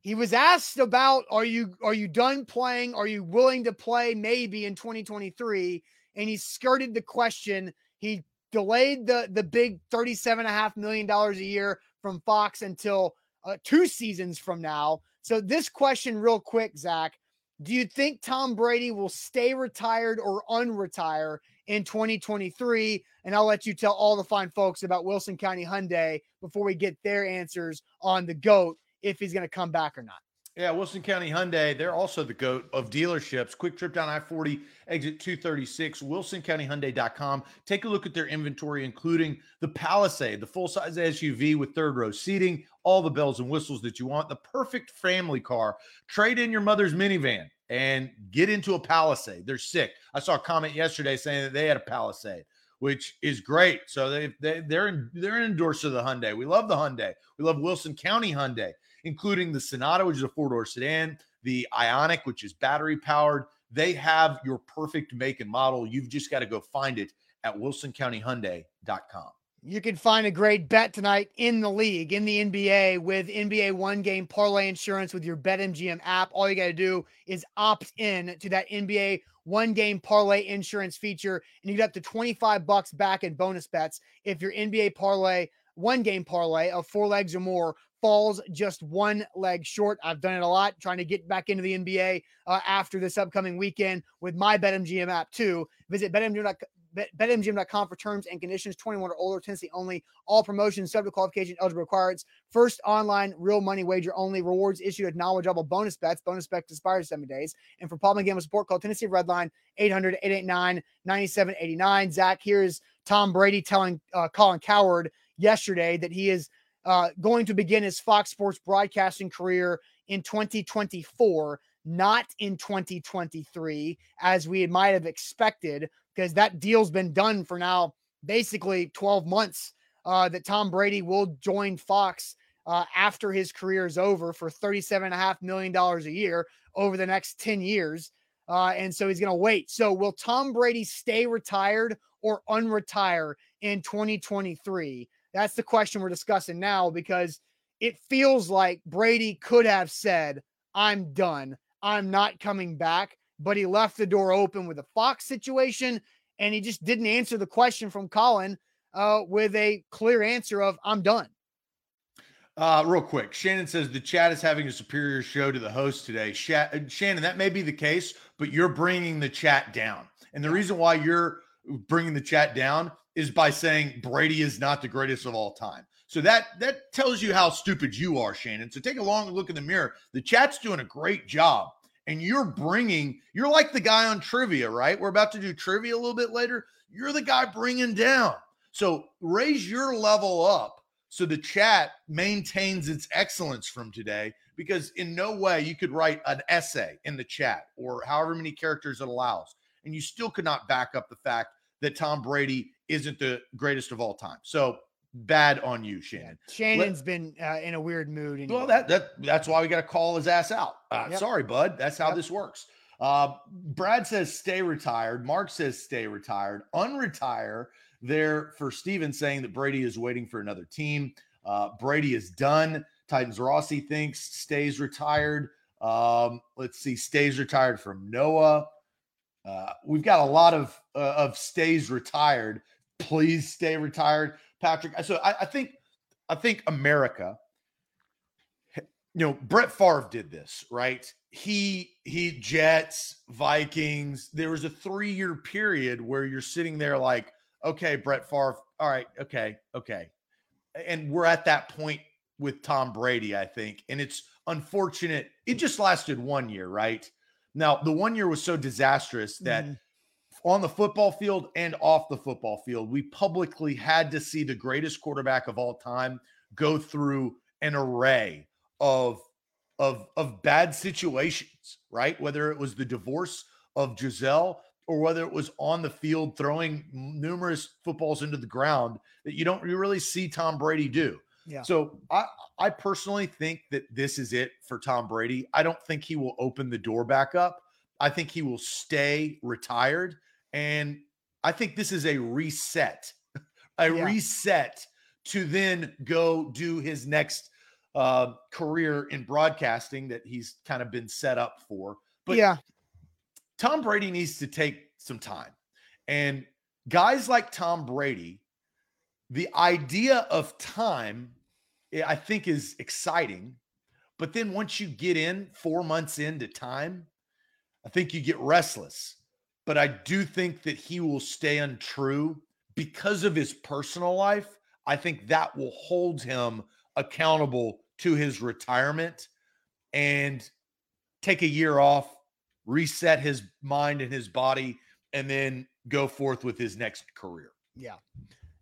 he was asked about are you are you done playing? Are you willing to play maybe in 2023? And he skirted the question. He delayed the the big 37 and a half million dollars a year from Fox until uh, two seasons from now. So, this question, real quick, Zach do you think Tom Brady will stay retired or unretire in 2023? And I'll let you tell all the fine folks about Wilson County Hyundai before we get their answers on the GOAT if he's going to come back or not. Yeah, Wilson County Hyundai, they're also the GOAT of dealerships. Quick trip down I 40, exit 236, wilsoncountyhyundai.com. Take a look at their inventory, including the Palisade, the full size SUV with third row seating, all the bells and whistles that you want, the perfect family car. Trade in your mother's minivan and get into a Palisade. They're sick. I saw a comment yesterday saying that they had a Palisade which is great. So they, they they're in, they're an endorser of the Hyundai. We love the Hyundai. We love Wilson County Hyundai including the Sonata, which is a four door sedan, the Ioniq, which is battery powered. They have your perfect make and model. You've just got to go find it at wilsoncountyhyundai.com. You can find a great bet tonight in the league, in the NBA, with NBA one game parlay insurance with your BetMGM app. All you got to do is opt in to that NBA one game parlay insurance feature, and you get up to 25 bucks back in bonus bets if your NBA parlay, one game parlay of four legs or more falls just one leg short. I've done it a lot trying to get back into the NBA uh, after this upcoming weekend with my BetMGM app too. Visit BetMGM.com. BetMGM.com for terms and conditions. 21 or older, Tennessee only. All promotions, subject to qualification, eligible requirements. First online real money wager only. Rewards issued at knowledgeable bonus bets. Bonus bets expire seven days. And for problem gaming support, call Tennessee Redline 800 889 9789. Zach, here's Tom Brady telling uh, Colin Cowherd yesterday that he is uh, going to begin his Fox Sports broadcasting career in 2024, not in 2023, as we might have expected, because that deal's been done for now basically 12 months. Uh, that Tom Brady will join Fox uh, after his career is over for $37.5 million a year over the next 10 years. Uh, and so he's going to wait. So, will Tom Brady stay retired or unretire in 2023? That's the question we're discussing now because it feels like Brady could have said, I'm done. I'm not coming back. But he left the door open with a Fox situation and he just didn't answer the question from Colin uh, with a clear answer of, I'm done. Uh, real quick, Shannon says the chat is having a superior show to the host today. Shannon, that may be the case, but you're bringing the chat down. And the reason why you're bringing the chat down is by saying Brady is not the greatest of all time. So that that tells you how stupid you are, Shannon. So take a long look in the mirror. The chat's doing a great job, and you're bringing. You're like the guy on trivia, right? We're about to do trivia a little bit later. You're the guy bringing down. So raise your level up so the chat maintains its excellence from today because in no way you could write an essay in the chat or however many characters it allows, and you still could not back up the fact that Tom Brady isn't the greatest of all time. So bad on you, Shannon. Shannon's Let, been uh, in a weird mood. Anyway. Well, that, that that's why we got to call his ass out. Uh, yep. Sorry, bud. That's how yep. this works. Uh, Brad says stay retired. Mark says stay retired. Unretire there for Steven saying that Brady is waiting for another team. Uh, Brady is done. Titans Rossi thinks stays retired. Um, let's see, stays retired from Noah. Uh, we've got a lot of uh, of stays retired. Please stay retired, Patrick. So I, I think I think America. You know, Brett Favre did this, right? He he Jets, Vikings. There was a three year period where you're sitting there like, okay, Brett Favre. All right, okay, okay. And we're at that point with Tom Brady, I think. And it's unfortunate. It just lasted one year, right? Now, the one year was so disastrous that mm. on the football field and off the football field, we publicly had to see the greatest quarterback of all time go through an array of of of bad situations, right? Whether it was the divorce of Gisele or whether it was on the field throwing numerous footballs into the ground that you don't you really see Tom Brady do. Yeah. So I I personally think that this is it for Tom Brady. I don't think he will open the door back up. I think he will stay retired and I think this is a reset. a yeah. reset to then go do his next uh, career in broadcasting that he's kind of been set up for. But yeah, Tom Brady needs to take some time. And guys like Tom Brady, the idea of time, I think, is exciting. But then once you get in four months into time, I think you get restless. But I do think that he will stay untrue because of his personal life. I think that will hold him accountable to his retirement and take a year off reset his mind and his body, and then go forth with his next career. Yeah.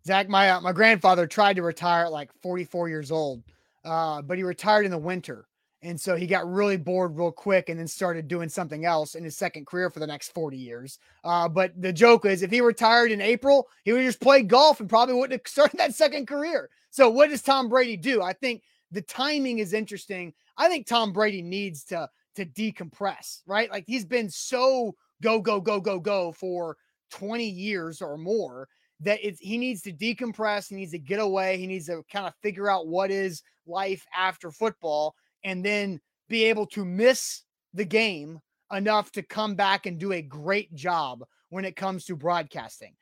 Zach, my uh, my grandfather tried to retire at like 44 years old, uh, but he retired in the winter. And so he got really bored real quick and then started doing something else in his second career for the next 40 years. Uh, but the joke is if he retired in April, he would just play golf and probably wouldn't have started that second career. So what does Tom Brady do? I think the timing is interesting. I think Tom Brady needs to to decompress, right? Like he's been so go, go, go, go, go for 20 years or more that it's, he needs to decompress. He needs to get away. He needs to kind of figure out what is life after football and then be able to miss the game enough to come back and do a great job when it comes to broadcasting.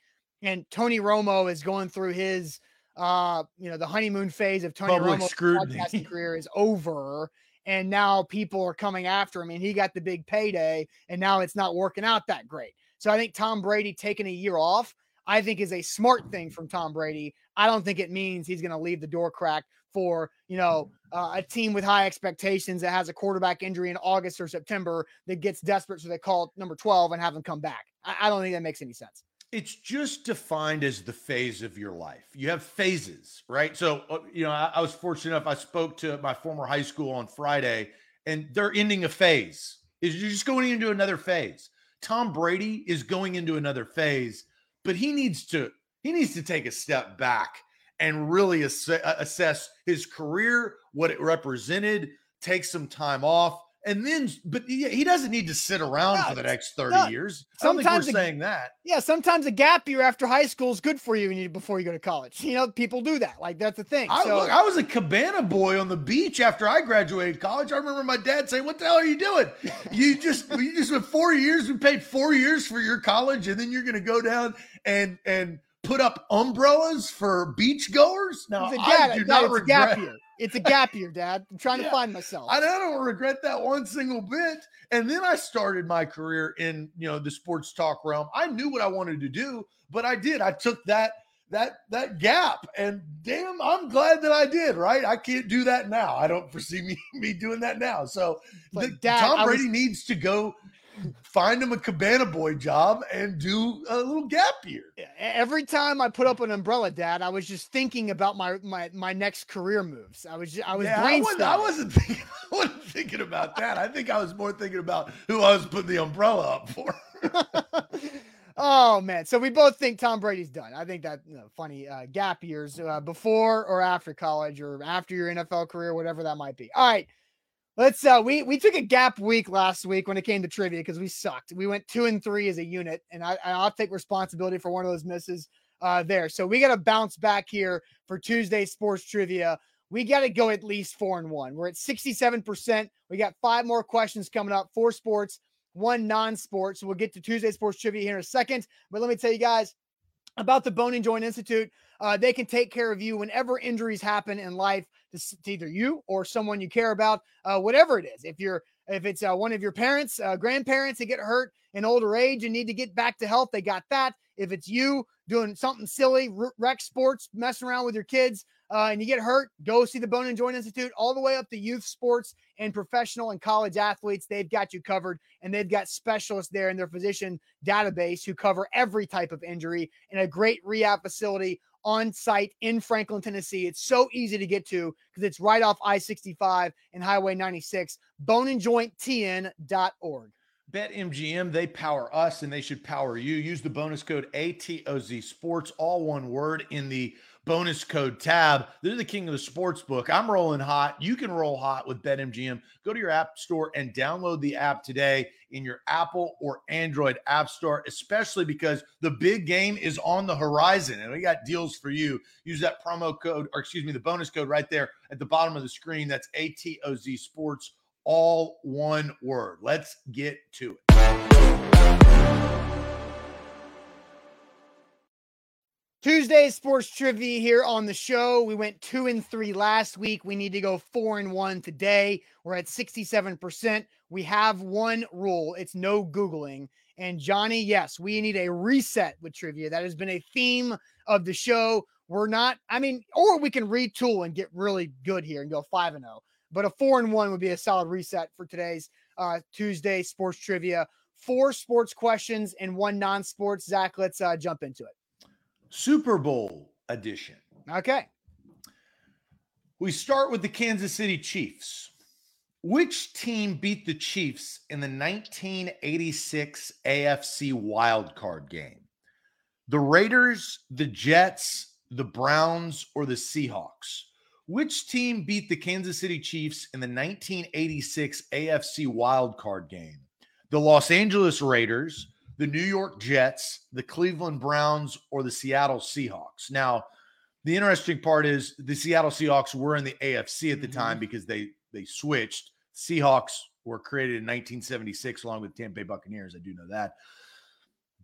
And Tony Romo is going through his uh, you know, the honeymoon phase of Tony Public Romo's broadcasting career is over and now people are coming after him and he got the big payday and now it's not working out that great. So I think Tom Brady taking a year off, I think is a smart thing from Tom Brady. I don't think it means he's going to leave the door cracked for, you know, uh, a team with high expectations that has a quarterback injury in August or September that gets desperate so they call number 12 and have him come back. I, I don't think that makes any sense it's just defined as the phase of your life. You have phases, right? So, uh, you know, I, I, was fortunate enough. I spoke to my former high school on Friday, and they're ending a phase. Is you're just going into another phase. Tom Brady is going into another phase, but he needs to he needs to take a step back and really ass- uh, assess his career, what it represented, take some time off, and then but he, doesn't need to sit around for the next 30 no, years. Sometimes we're a, saying that. Yeah, sometimes a gap year after high school is good for you, you before you go to college. You know, people do that. Like that's the thing. I, so, look, I was a cabana boy on the beach after I graduated college. I remember my dad saying, "What the hell are you doing? You just you just went four years. We paid four years for your college, and then you're going to go down and and." Put up umbrellas for beach goers. Now, I do not regret. It's a gap year, Dad. I'm trying yeah. to find myself. I don't regret that one single bit. And then I started my career in you know the sports talk realm. I knew what I wanted to do, but I did. I took that that that gap, and damn, I'm glad that I did. Right? I can't do that now. I don't foresee me me doing that now. So the, Dad, Tom Brady was, needs to go find him a cabana boy job and do a little gap year. Every time I put up an umbrella, Dad, I was just thinking about my my my next career moves. I was just, I was yeah, I, wasn't, I wasn't thinking I wasn't thinking about that. I think I was more thinking about who I was putting the umbrella up for. oh man, so we both think Tom Brady's done. I think that you know, funny uh, gap years uh, before or after college or after your NFL career, whatever that might be. All right. Let's uh we we took a gap week last week when it came to trivia because we sucked. We went two and three as a unit, and I I'll take responsibility for one of those misses uh there. So we gotta bounce back here for Tuesday sports trivia. We got to go at least four and one. We're at 67%. We got five more questions coming up, four sports, one non-sports. So we'll get to Tuesday sports trivia here in a second. But let me tell you guys about the Bone and Joint Institute. Uh, they can take care of you whenever injuries happen in life to, to either you or someone you care about, uh, whatever it is. If you're if it's uh, one of your parents, uh, grandparents that get hurt in older age and need to get back to health, they got that. If it's you doing something silly, rec sports, messing around with your kids, uh, and you get hurt, go see the Bone and Joint Institute all the way up to youth sports and professional and college athletes. They've got you covered, and they've got specialists there in their physician database who cover every type of injury in a great rehab facility on site in Franklin, Tennessee. It's so easy to get to because it's right off I 65 and Highway 96, boneandjointtn.org. BetMGM, they power us and they should power you. Use the bonus code ATOZ Sports, all one word, in the bonus code tab. They're the king of the sports book. I'm rolling hot. You can roll hot with BetMGM. Go to your app store and download the app today in your Apple or Android app store, especially because the big game is on the horizon and we got deals for you. Use that promo code, or excuse me, the bonus code right there at the bottom of the screen. That's ATOZ Sports, all one word. Let's get to it. Tuesday sports trivia here on the show. We went two and three last week. We need to go four and one today. We're at 67%. We have one rule it's no Googling. And Johnny, yes, we need a reset with trivia. That has been a theme of the show. We're not, I mean, or we can retool and get really good here and go five and zero. Oh. But a four and one would be a solid reset for today's uh, Tuesday sports trivia. Four sports questions and one non sports. Zach, let's uh, jump into it. Super Bowl edition. Okay. We start with the Kansas City Chiefs. Which team beat the Chiefs in the 1986 AFC wildcard game? The Raiders, the Jets, the Browns, or the Seahawks? Which team beat the Kansas City Chiefs in the 1986 AFC wildcard game? The Los Angeles Raiders, the New York Jets, the Cleveland Browns, or the Seattle Seahawks. Now, the interesting part is the Seattle Seahawks were in the AFC at the mm-hmm. time because they they switched. Seahawks were created in 1976 along with Tampa Bay Buccaneers. I do know that.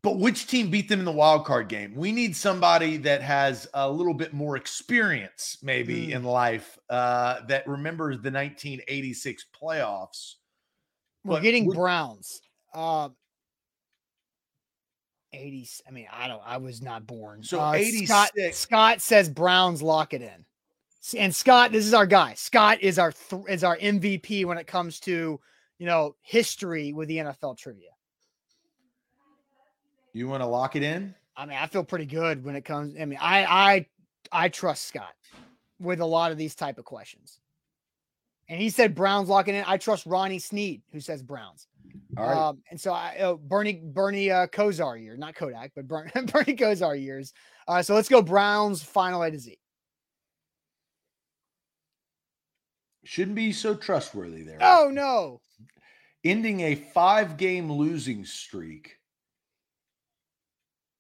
But which team beat them in the wild card game? We need somebody that has a little bit more experience, maybe mm. in life, uh, that remembers the 1986 playoffs. We're but getting Browns. Uh, 80s. I mean, I don't, I was not born. So uh, 86. Scott, Scott says Browns lock it in. And Scott, this is our guy. Scott is our th- is our MVP when it comes to you know history with the NFL trivia. You want to lock it in? I mean, I feel pretty good when it comes. I mean, I I I trust Scott with a lot of these type of questions. And he said Browns locking in. I trust Ronnie Sneed, who says Browns. All right. Um, and so I, uh, Bernie Bernie uh, Kosar year, not Kodak, but Bernie, Bernie Kosar years. Uh, so let's go Browns final A to Z. Shouldn't be so trustworthy there. Oh no. Ending a five game losing streak.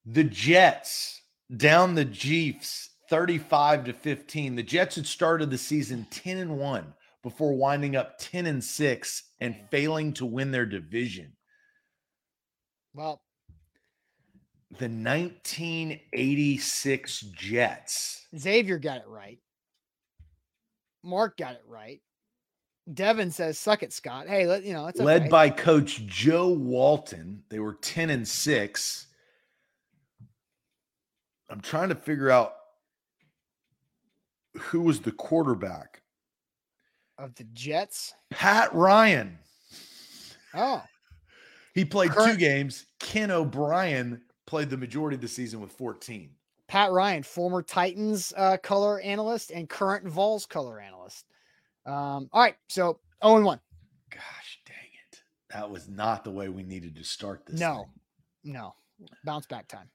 The Jets down the Chiefs 35 to 15. The Jets had started the season 10 and 1 before winding up 10 and 6 and mm. failing to win their division. Well, the 1986 Jets. Xavier got it right. Mark got it right. Devin says, "Suck it, Scott." Hey, let, you know it's led by Coach Joe Walton. They were ten and six. I'm trying to figure out who was the quarterback of the Jets? Pat Ryan. Oh. He played Current- two games. Ken O'Brien played the majority of the season with 14. Pat Ryan, former Titans uh, color analyst and current Vols color analyst. Um, all right, so 0 and 1. Gosh dang it. That was not the way we needed to start this. No, thing. no. Bounce back time.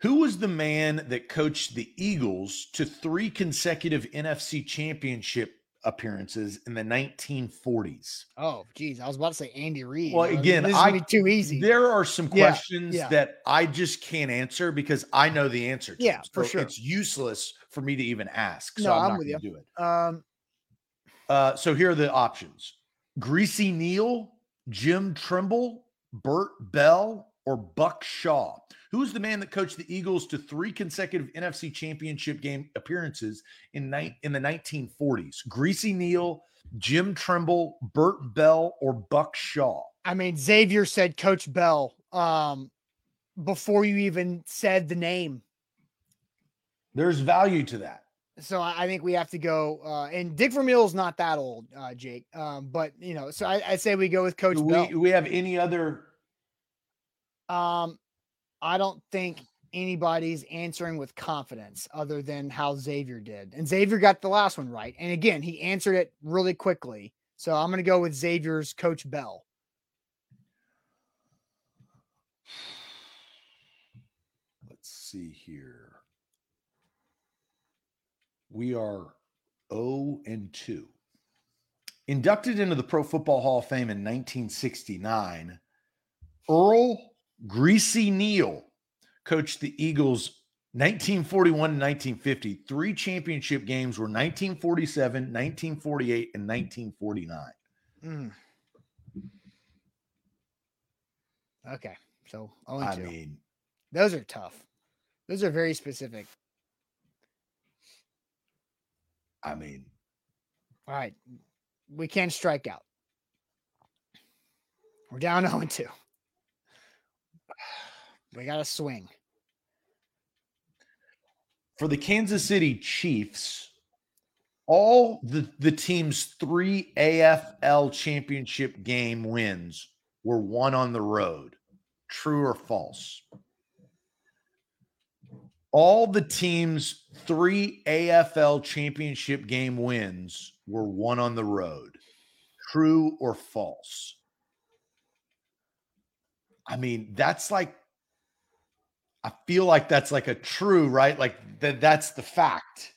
Who was the man that coached the Eagles to three consecutive NFC championship appearances in the 1940s? Oh, geez. I was about to say Andy Reid. Well, again, this is I- be too easy. There are some questions yeah. that I just can't answer because I know the answer to. Yeah, for sure. It's useless for me to even ask. So No, I'm, I'm not with going to do it. um, Uh, so here are the options: Greasy Neale, Jim Trimble, Bert Bell, or Buck Shaw. Who's the man that coached the Eagles to three consecutive NFC Championship game appearances in ni- in the 1940s? Greasy Neale, Jim Trimble, Bert Bell, or Buck Shaw? I mean, Xavier said Coach Bell um, before you even said the name. There's value to that. So I, think we have to go. Uh, and Dick Vermeil's not that old, uh, Jake. Um, but you know, so I, I say we go with Coach Do Bell. we, we have any other? Um, I don't think anybody's answering with confidence other than how Xavier did. And Xavier got the last one right. And again, he answered it really quickly. So I'm going to go with Xavier's Coach Bell. Let's see here. We are 0 and 2. Inducted into the Pro Football Hall of Fame in 1969, Earle Greasy Neale coached the Eagles 1941 and 1950. Three championship games were 1947, 1948, and 1949. Mm. Okay. So 0 and I 2. mean, Those are tough. Those are very specific. I mean, All right. We can't strike out. We're down 0 and 2. We got to swing. for the Kansas City Chiefs, all the, the team's three AFL championship game wins were won on the road. True or false? All the team's three AFL championship game wins were won on the road. True or false? I mean, that's like I feel like that's like a true, right? Like that that's the fact.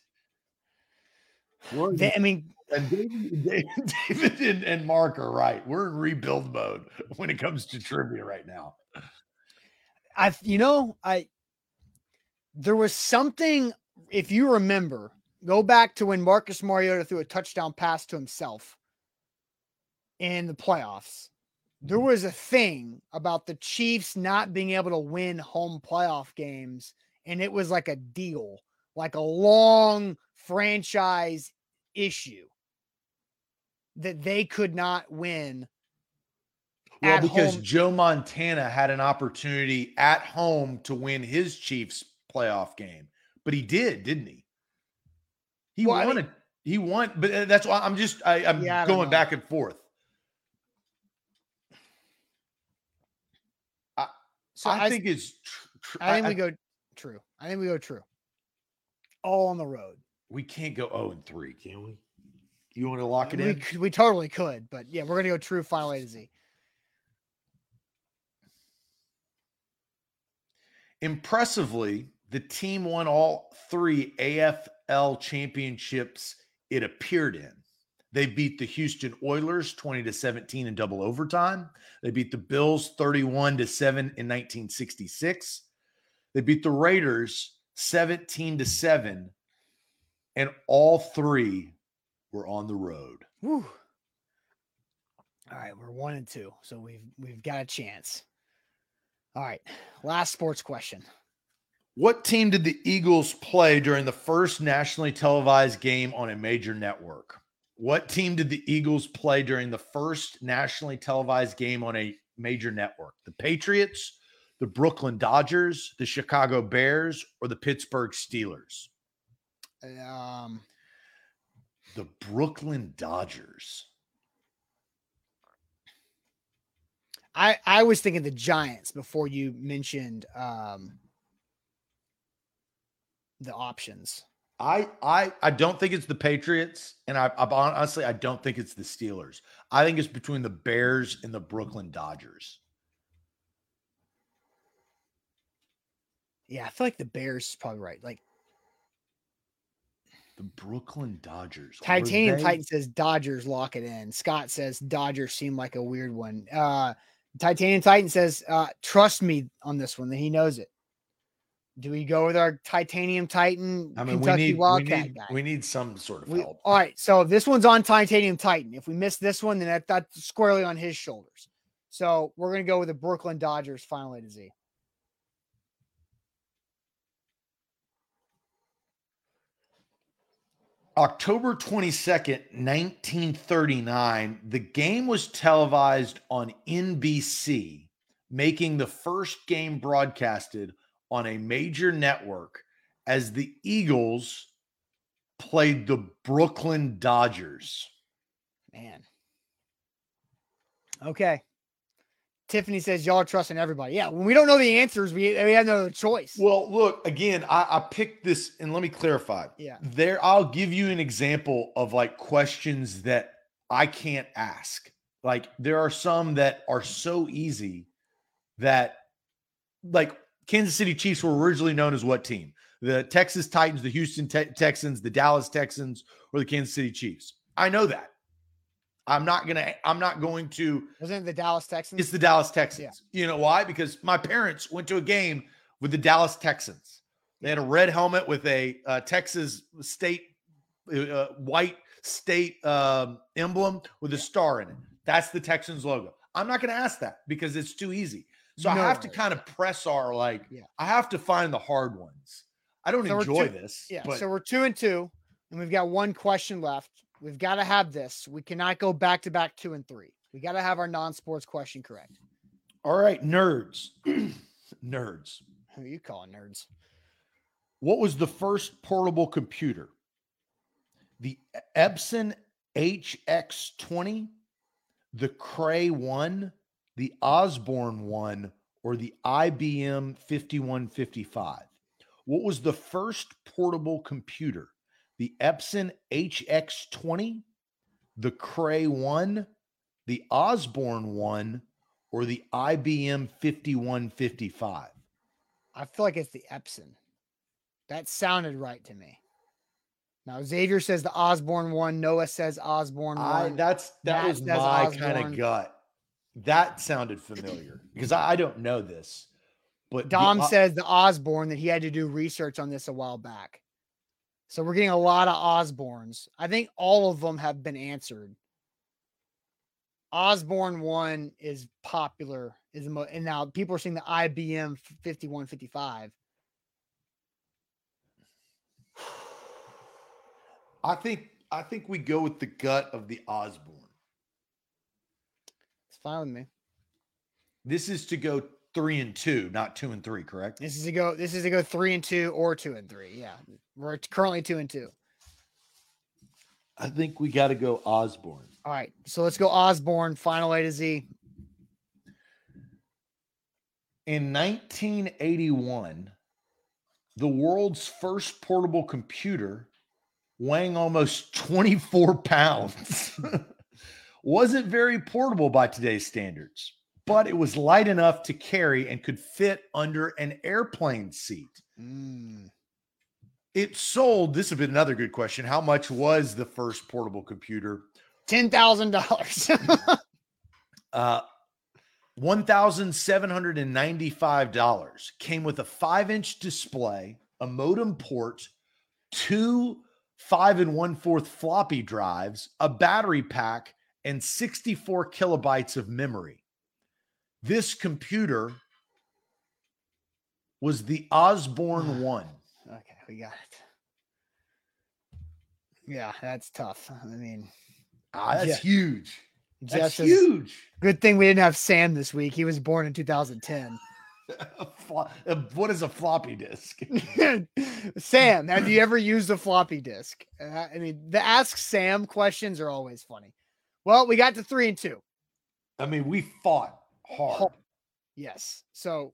They, I mean, and David, David, David and, and Mark are right. We're in rebuild mode when it comes to trivia right now. I you know, I there was something if you remember, go back to when Marcus Mariota threw a touchdown pass to himself in the playoffs. There was a thing about the Chiefs not being able to win home playoff games and it was like a deal, like a long franchise issue that they could not win Well, because home- Joe Montana had an opportunity at home to win his Chiefs playoff game, but he did, didn't he? He Well, I mean-. He won, but uh, that's why I'm just I, I'm Yeah, going back and forth. So I, I, think it's. Tr- tr- I think we go true. I think we go true. All on the road. we can't go 0 and 3, can we? You want to lock it We, in? we totally could, but yeah, we're gonna go true final A to Z. Impressively, the team won all three AFL championships it appeared in. They beat the Houston Oilers 20 to 17 in double overtime. They beat the Bills 31 to 7 in 1966. They beat the Raiders 17 to 7 and all three were on the road. Whew. All right, we're one and two, so we've we've got a chance. All right, last sports question. What team did the Eagles play during the first nationally televised game on a major network? What team did the Eagles play during the first nationally televised game on a major network? The Patriots, the Brooklyn Dodgers, the Chicago Bears, or the Pittsburgh Steelers? Um, The Brooklyn Dodgers. I I was thinking the Giants before you mentioned um the options. I I I don't think it's the Patriots, and I, I honestly I don't think it's the Steelers. I think it's between the Bears and the Brooklyn Dodgers. Yeah, I feel like the Bears is probably right. Like the Brooklyn Dodgers. Titanium Titan says Dodgers lock it in. Scott says Dodgers seem like a weird one. Uh Titanium Titan says, uh, trust me on this one that he knows it. Do we go with our Titanium Titan? I mean, Kentucky we need, Wildcat we need, guy? we need some sort of we, help. All right. So this one's on Titanium Titan. If we miss this one, then that, that's squarely on his shoulders. So we're going to go with the Brooklyn Dodgers final A to Z. October 22nd, 1939, the game was televised on NBC, making the first game broadcasted on a major network as the Eagles played the Brooklyn Dodgers. Man. Okay. Tiffany says y'all are trusting everybody. Yeah, when we don't know the answers, we, we have no choice. Well, look again. I, I picked this, and let me clarify. Yeah, there. I'll give you an example of like questions that I can't ask. Like there are some that are so easy that, like Kansas City Chiefs were originally known as what team? The Texas Titans, the Houston Te- Texans, the Dallas Texans, or the Kansas City Chiefs. I know that. I'm not gonna. I'm not going to. Wasn't it the Dallas Texans? It's the Dallas Texans. Yeah. You know why? Because my parents went to a game with the Dallas Texans. They had a red helmet with a uh, Texas state uh, white state um, emblem with a star in it. That's the Texans logo. I'm not going to ask that because it's too easy. So no. I have to kind of press our like. Yeah. I have to find the hard ones. I don't so enjoy two, this. Yeah. But... So we're two and two, and we've got one question left. We've got to have this. We cannot go back to back two and three. We got to have our non sports question correct. All right, nerds. nerds. Who are you calling nerds? What was the first portable computer? The Epson HX20, the Cray 1, the Osborne 1, or the IBM 5155? What was the first portable computer? the Epson HX20, the Cray 1, the Osborne 1, or the IBM 5155? I feel like it's the Epson. That sounded right to me. Now Xavier says the Osborne one. Noah says Osborne one. I, that's that Matt was my kind of gut. That sounded familiar because I, I, don't know this. But Dom the, says the Osborne that he had to do research on this a while back. So we're getting a lot of Osbornes. I think all of them have been answered. Osborne one is popular, is the most, and now people are seeing the IBM 5155. I think I think we go with the gut of the Osborne. Fine with me. This is to go three and two, not two and three, correct? This is to go. This is to go three and two or two and three. Yeah, we're currently two and two. I think we got to go Osborne. All right, so let's go Osborne. Final A to Z. In 1981, the world's first portable computer, weighing almost 24 pounds, wasn't very portable by today's standards but it was light enough to carry and could fit under an airplane seat. Mm. It sold. This has been another good question. How much was the first portable computer? Ten thousand dollars. uh, one thousand seven hundred and ninety-five dollars. Came with a five-inch display, a modem port, two five and one-fourth floppy drives, a battery pack, and sixty-four kilobytes of memory. This computer was the Osborne one. Okay, we got it. Yeah, that's tough. I mean, ah, that's yeah. huge. That's huge. Good thing we didn't have Sam this week. He was born in 2010. what is a floppy disk? Sam, have you ever used a floppy disk? Uh, I mean, the Ask Sam questions are always funny. Well, we got to three and two. I mean, we fought hard. Yes. So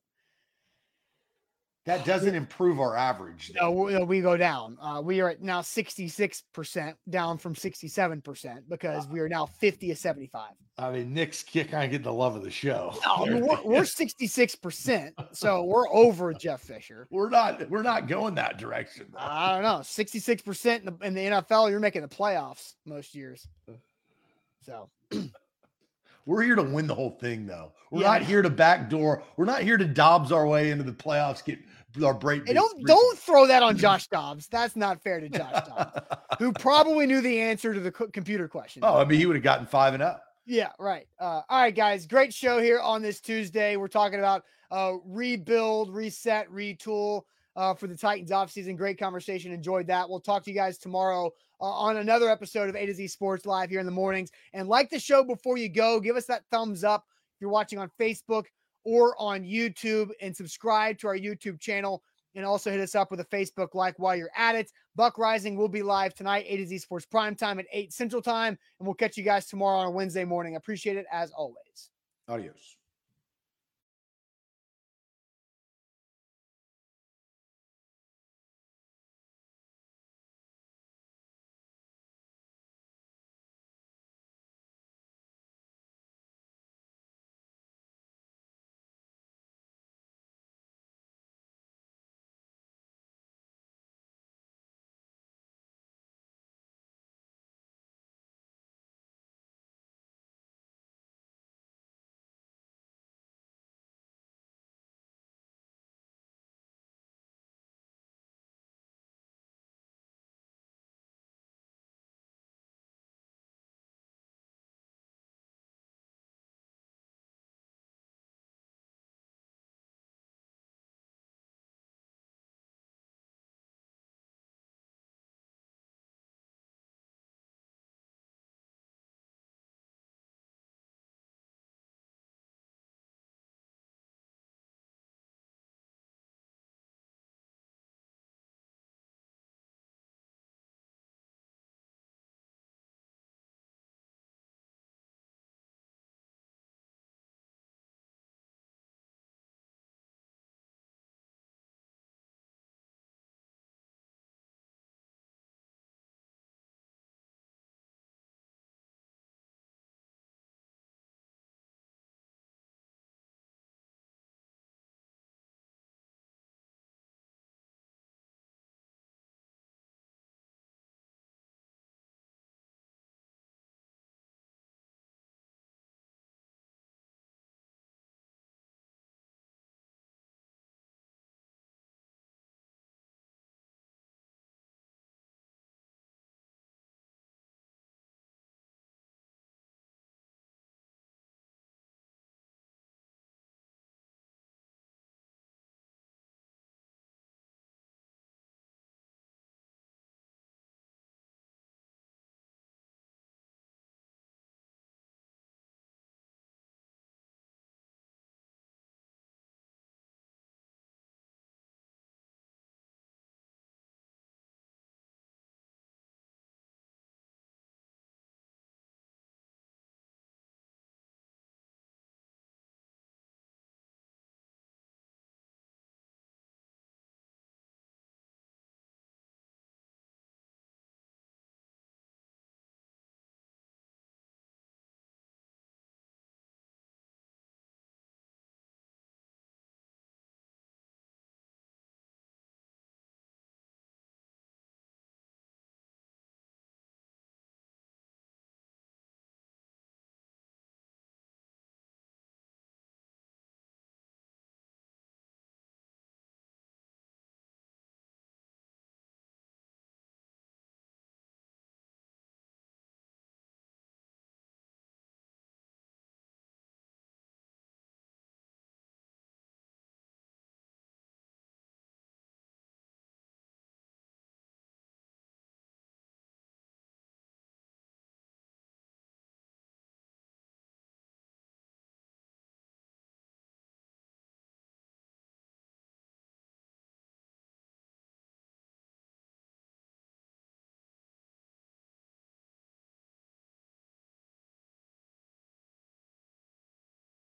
that doesn't improve our average. No, we, uh, we go down. Uh, we are at now 66% down from 67% because ah. we are now 50 to 75. I mean, Nick's kind of getting the love of the show. No, I we're, we're 66%. So we're over Jeff Fisher. We're not, we're not going that direction. though. I don't know. 66% in the, in the NFL, you're making the playoffs most years. Uh, So We're here to win the whole thing, though. We're Yeah. not here to backdoor. We're not here to Dobbs our way into the playoffs. Get our break. Hey, don't don't throw that on Josh Dobbs. That's not fair to Josh Dobbs, who probably knew the answer to the computer question. oh, I mean, he would have gotten five and up. Yeah, right. Uh, all right, guys. Great show here on this Tuesday. We're talking about uh, rebuild, reset, retool uh, for the Titans offseason. Great conversation. Enjoyed that. We'll talk to you guys tomorrow uh, on another episode of A to Z Sports Live here in the mornings. And like the show before you go, give us that thumbs up if you're watching on Facebook or on YouTube and subscribe to our YouTube channel. And also hit us up with a Facebook like while you're at it. Buck Reising will be live tonight, A to Z Sports Prime Time at 8 Central Time. And we'll catch you guys tomorrow on Wednesday morning. Appreciate it as always. Adios.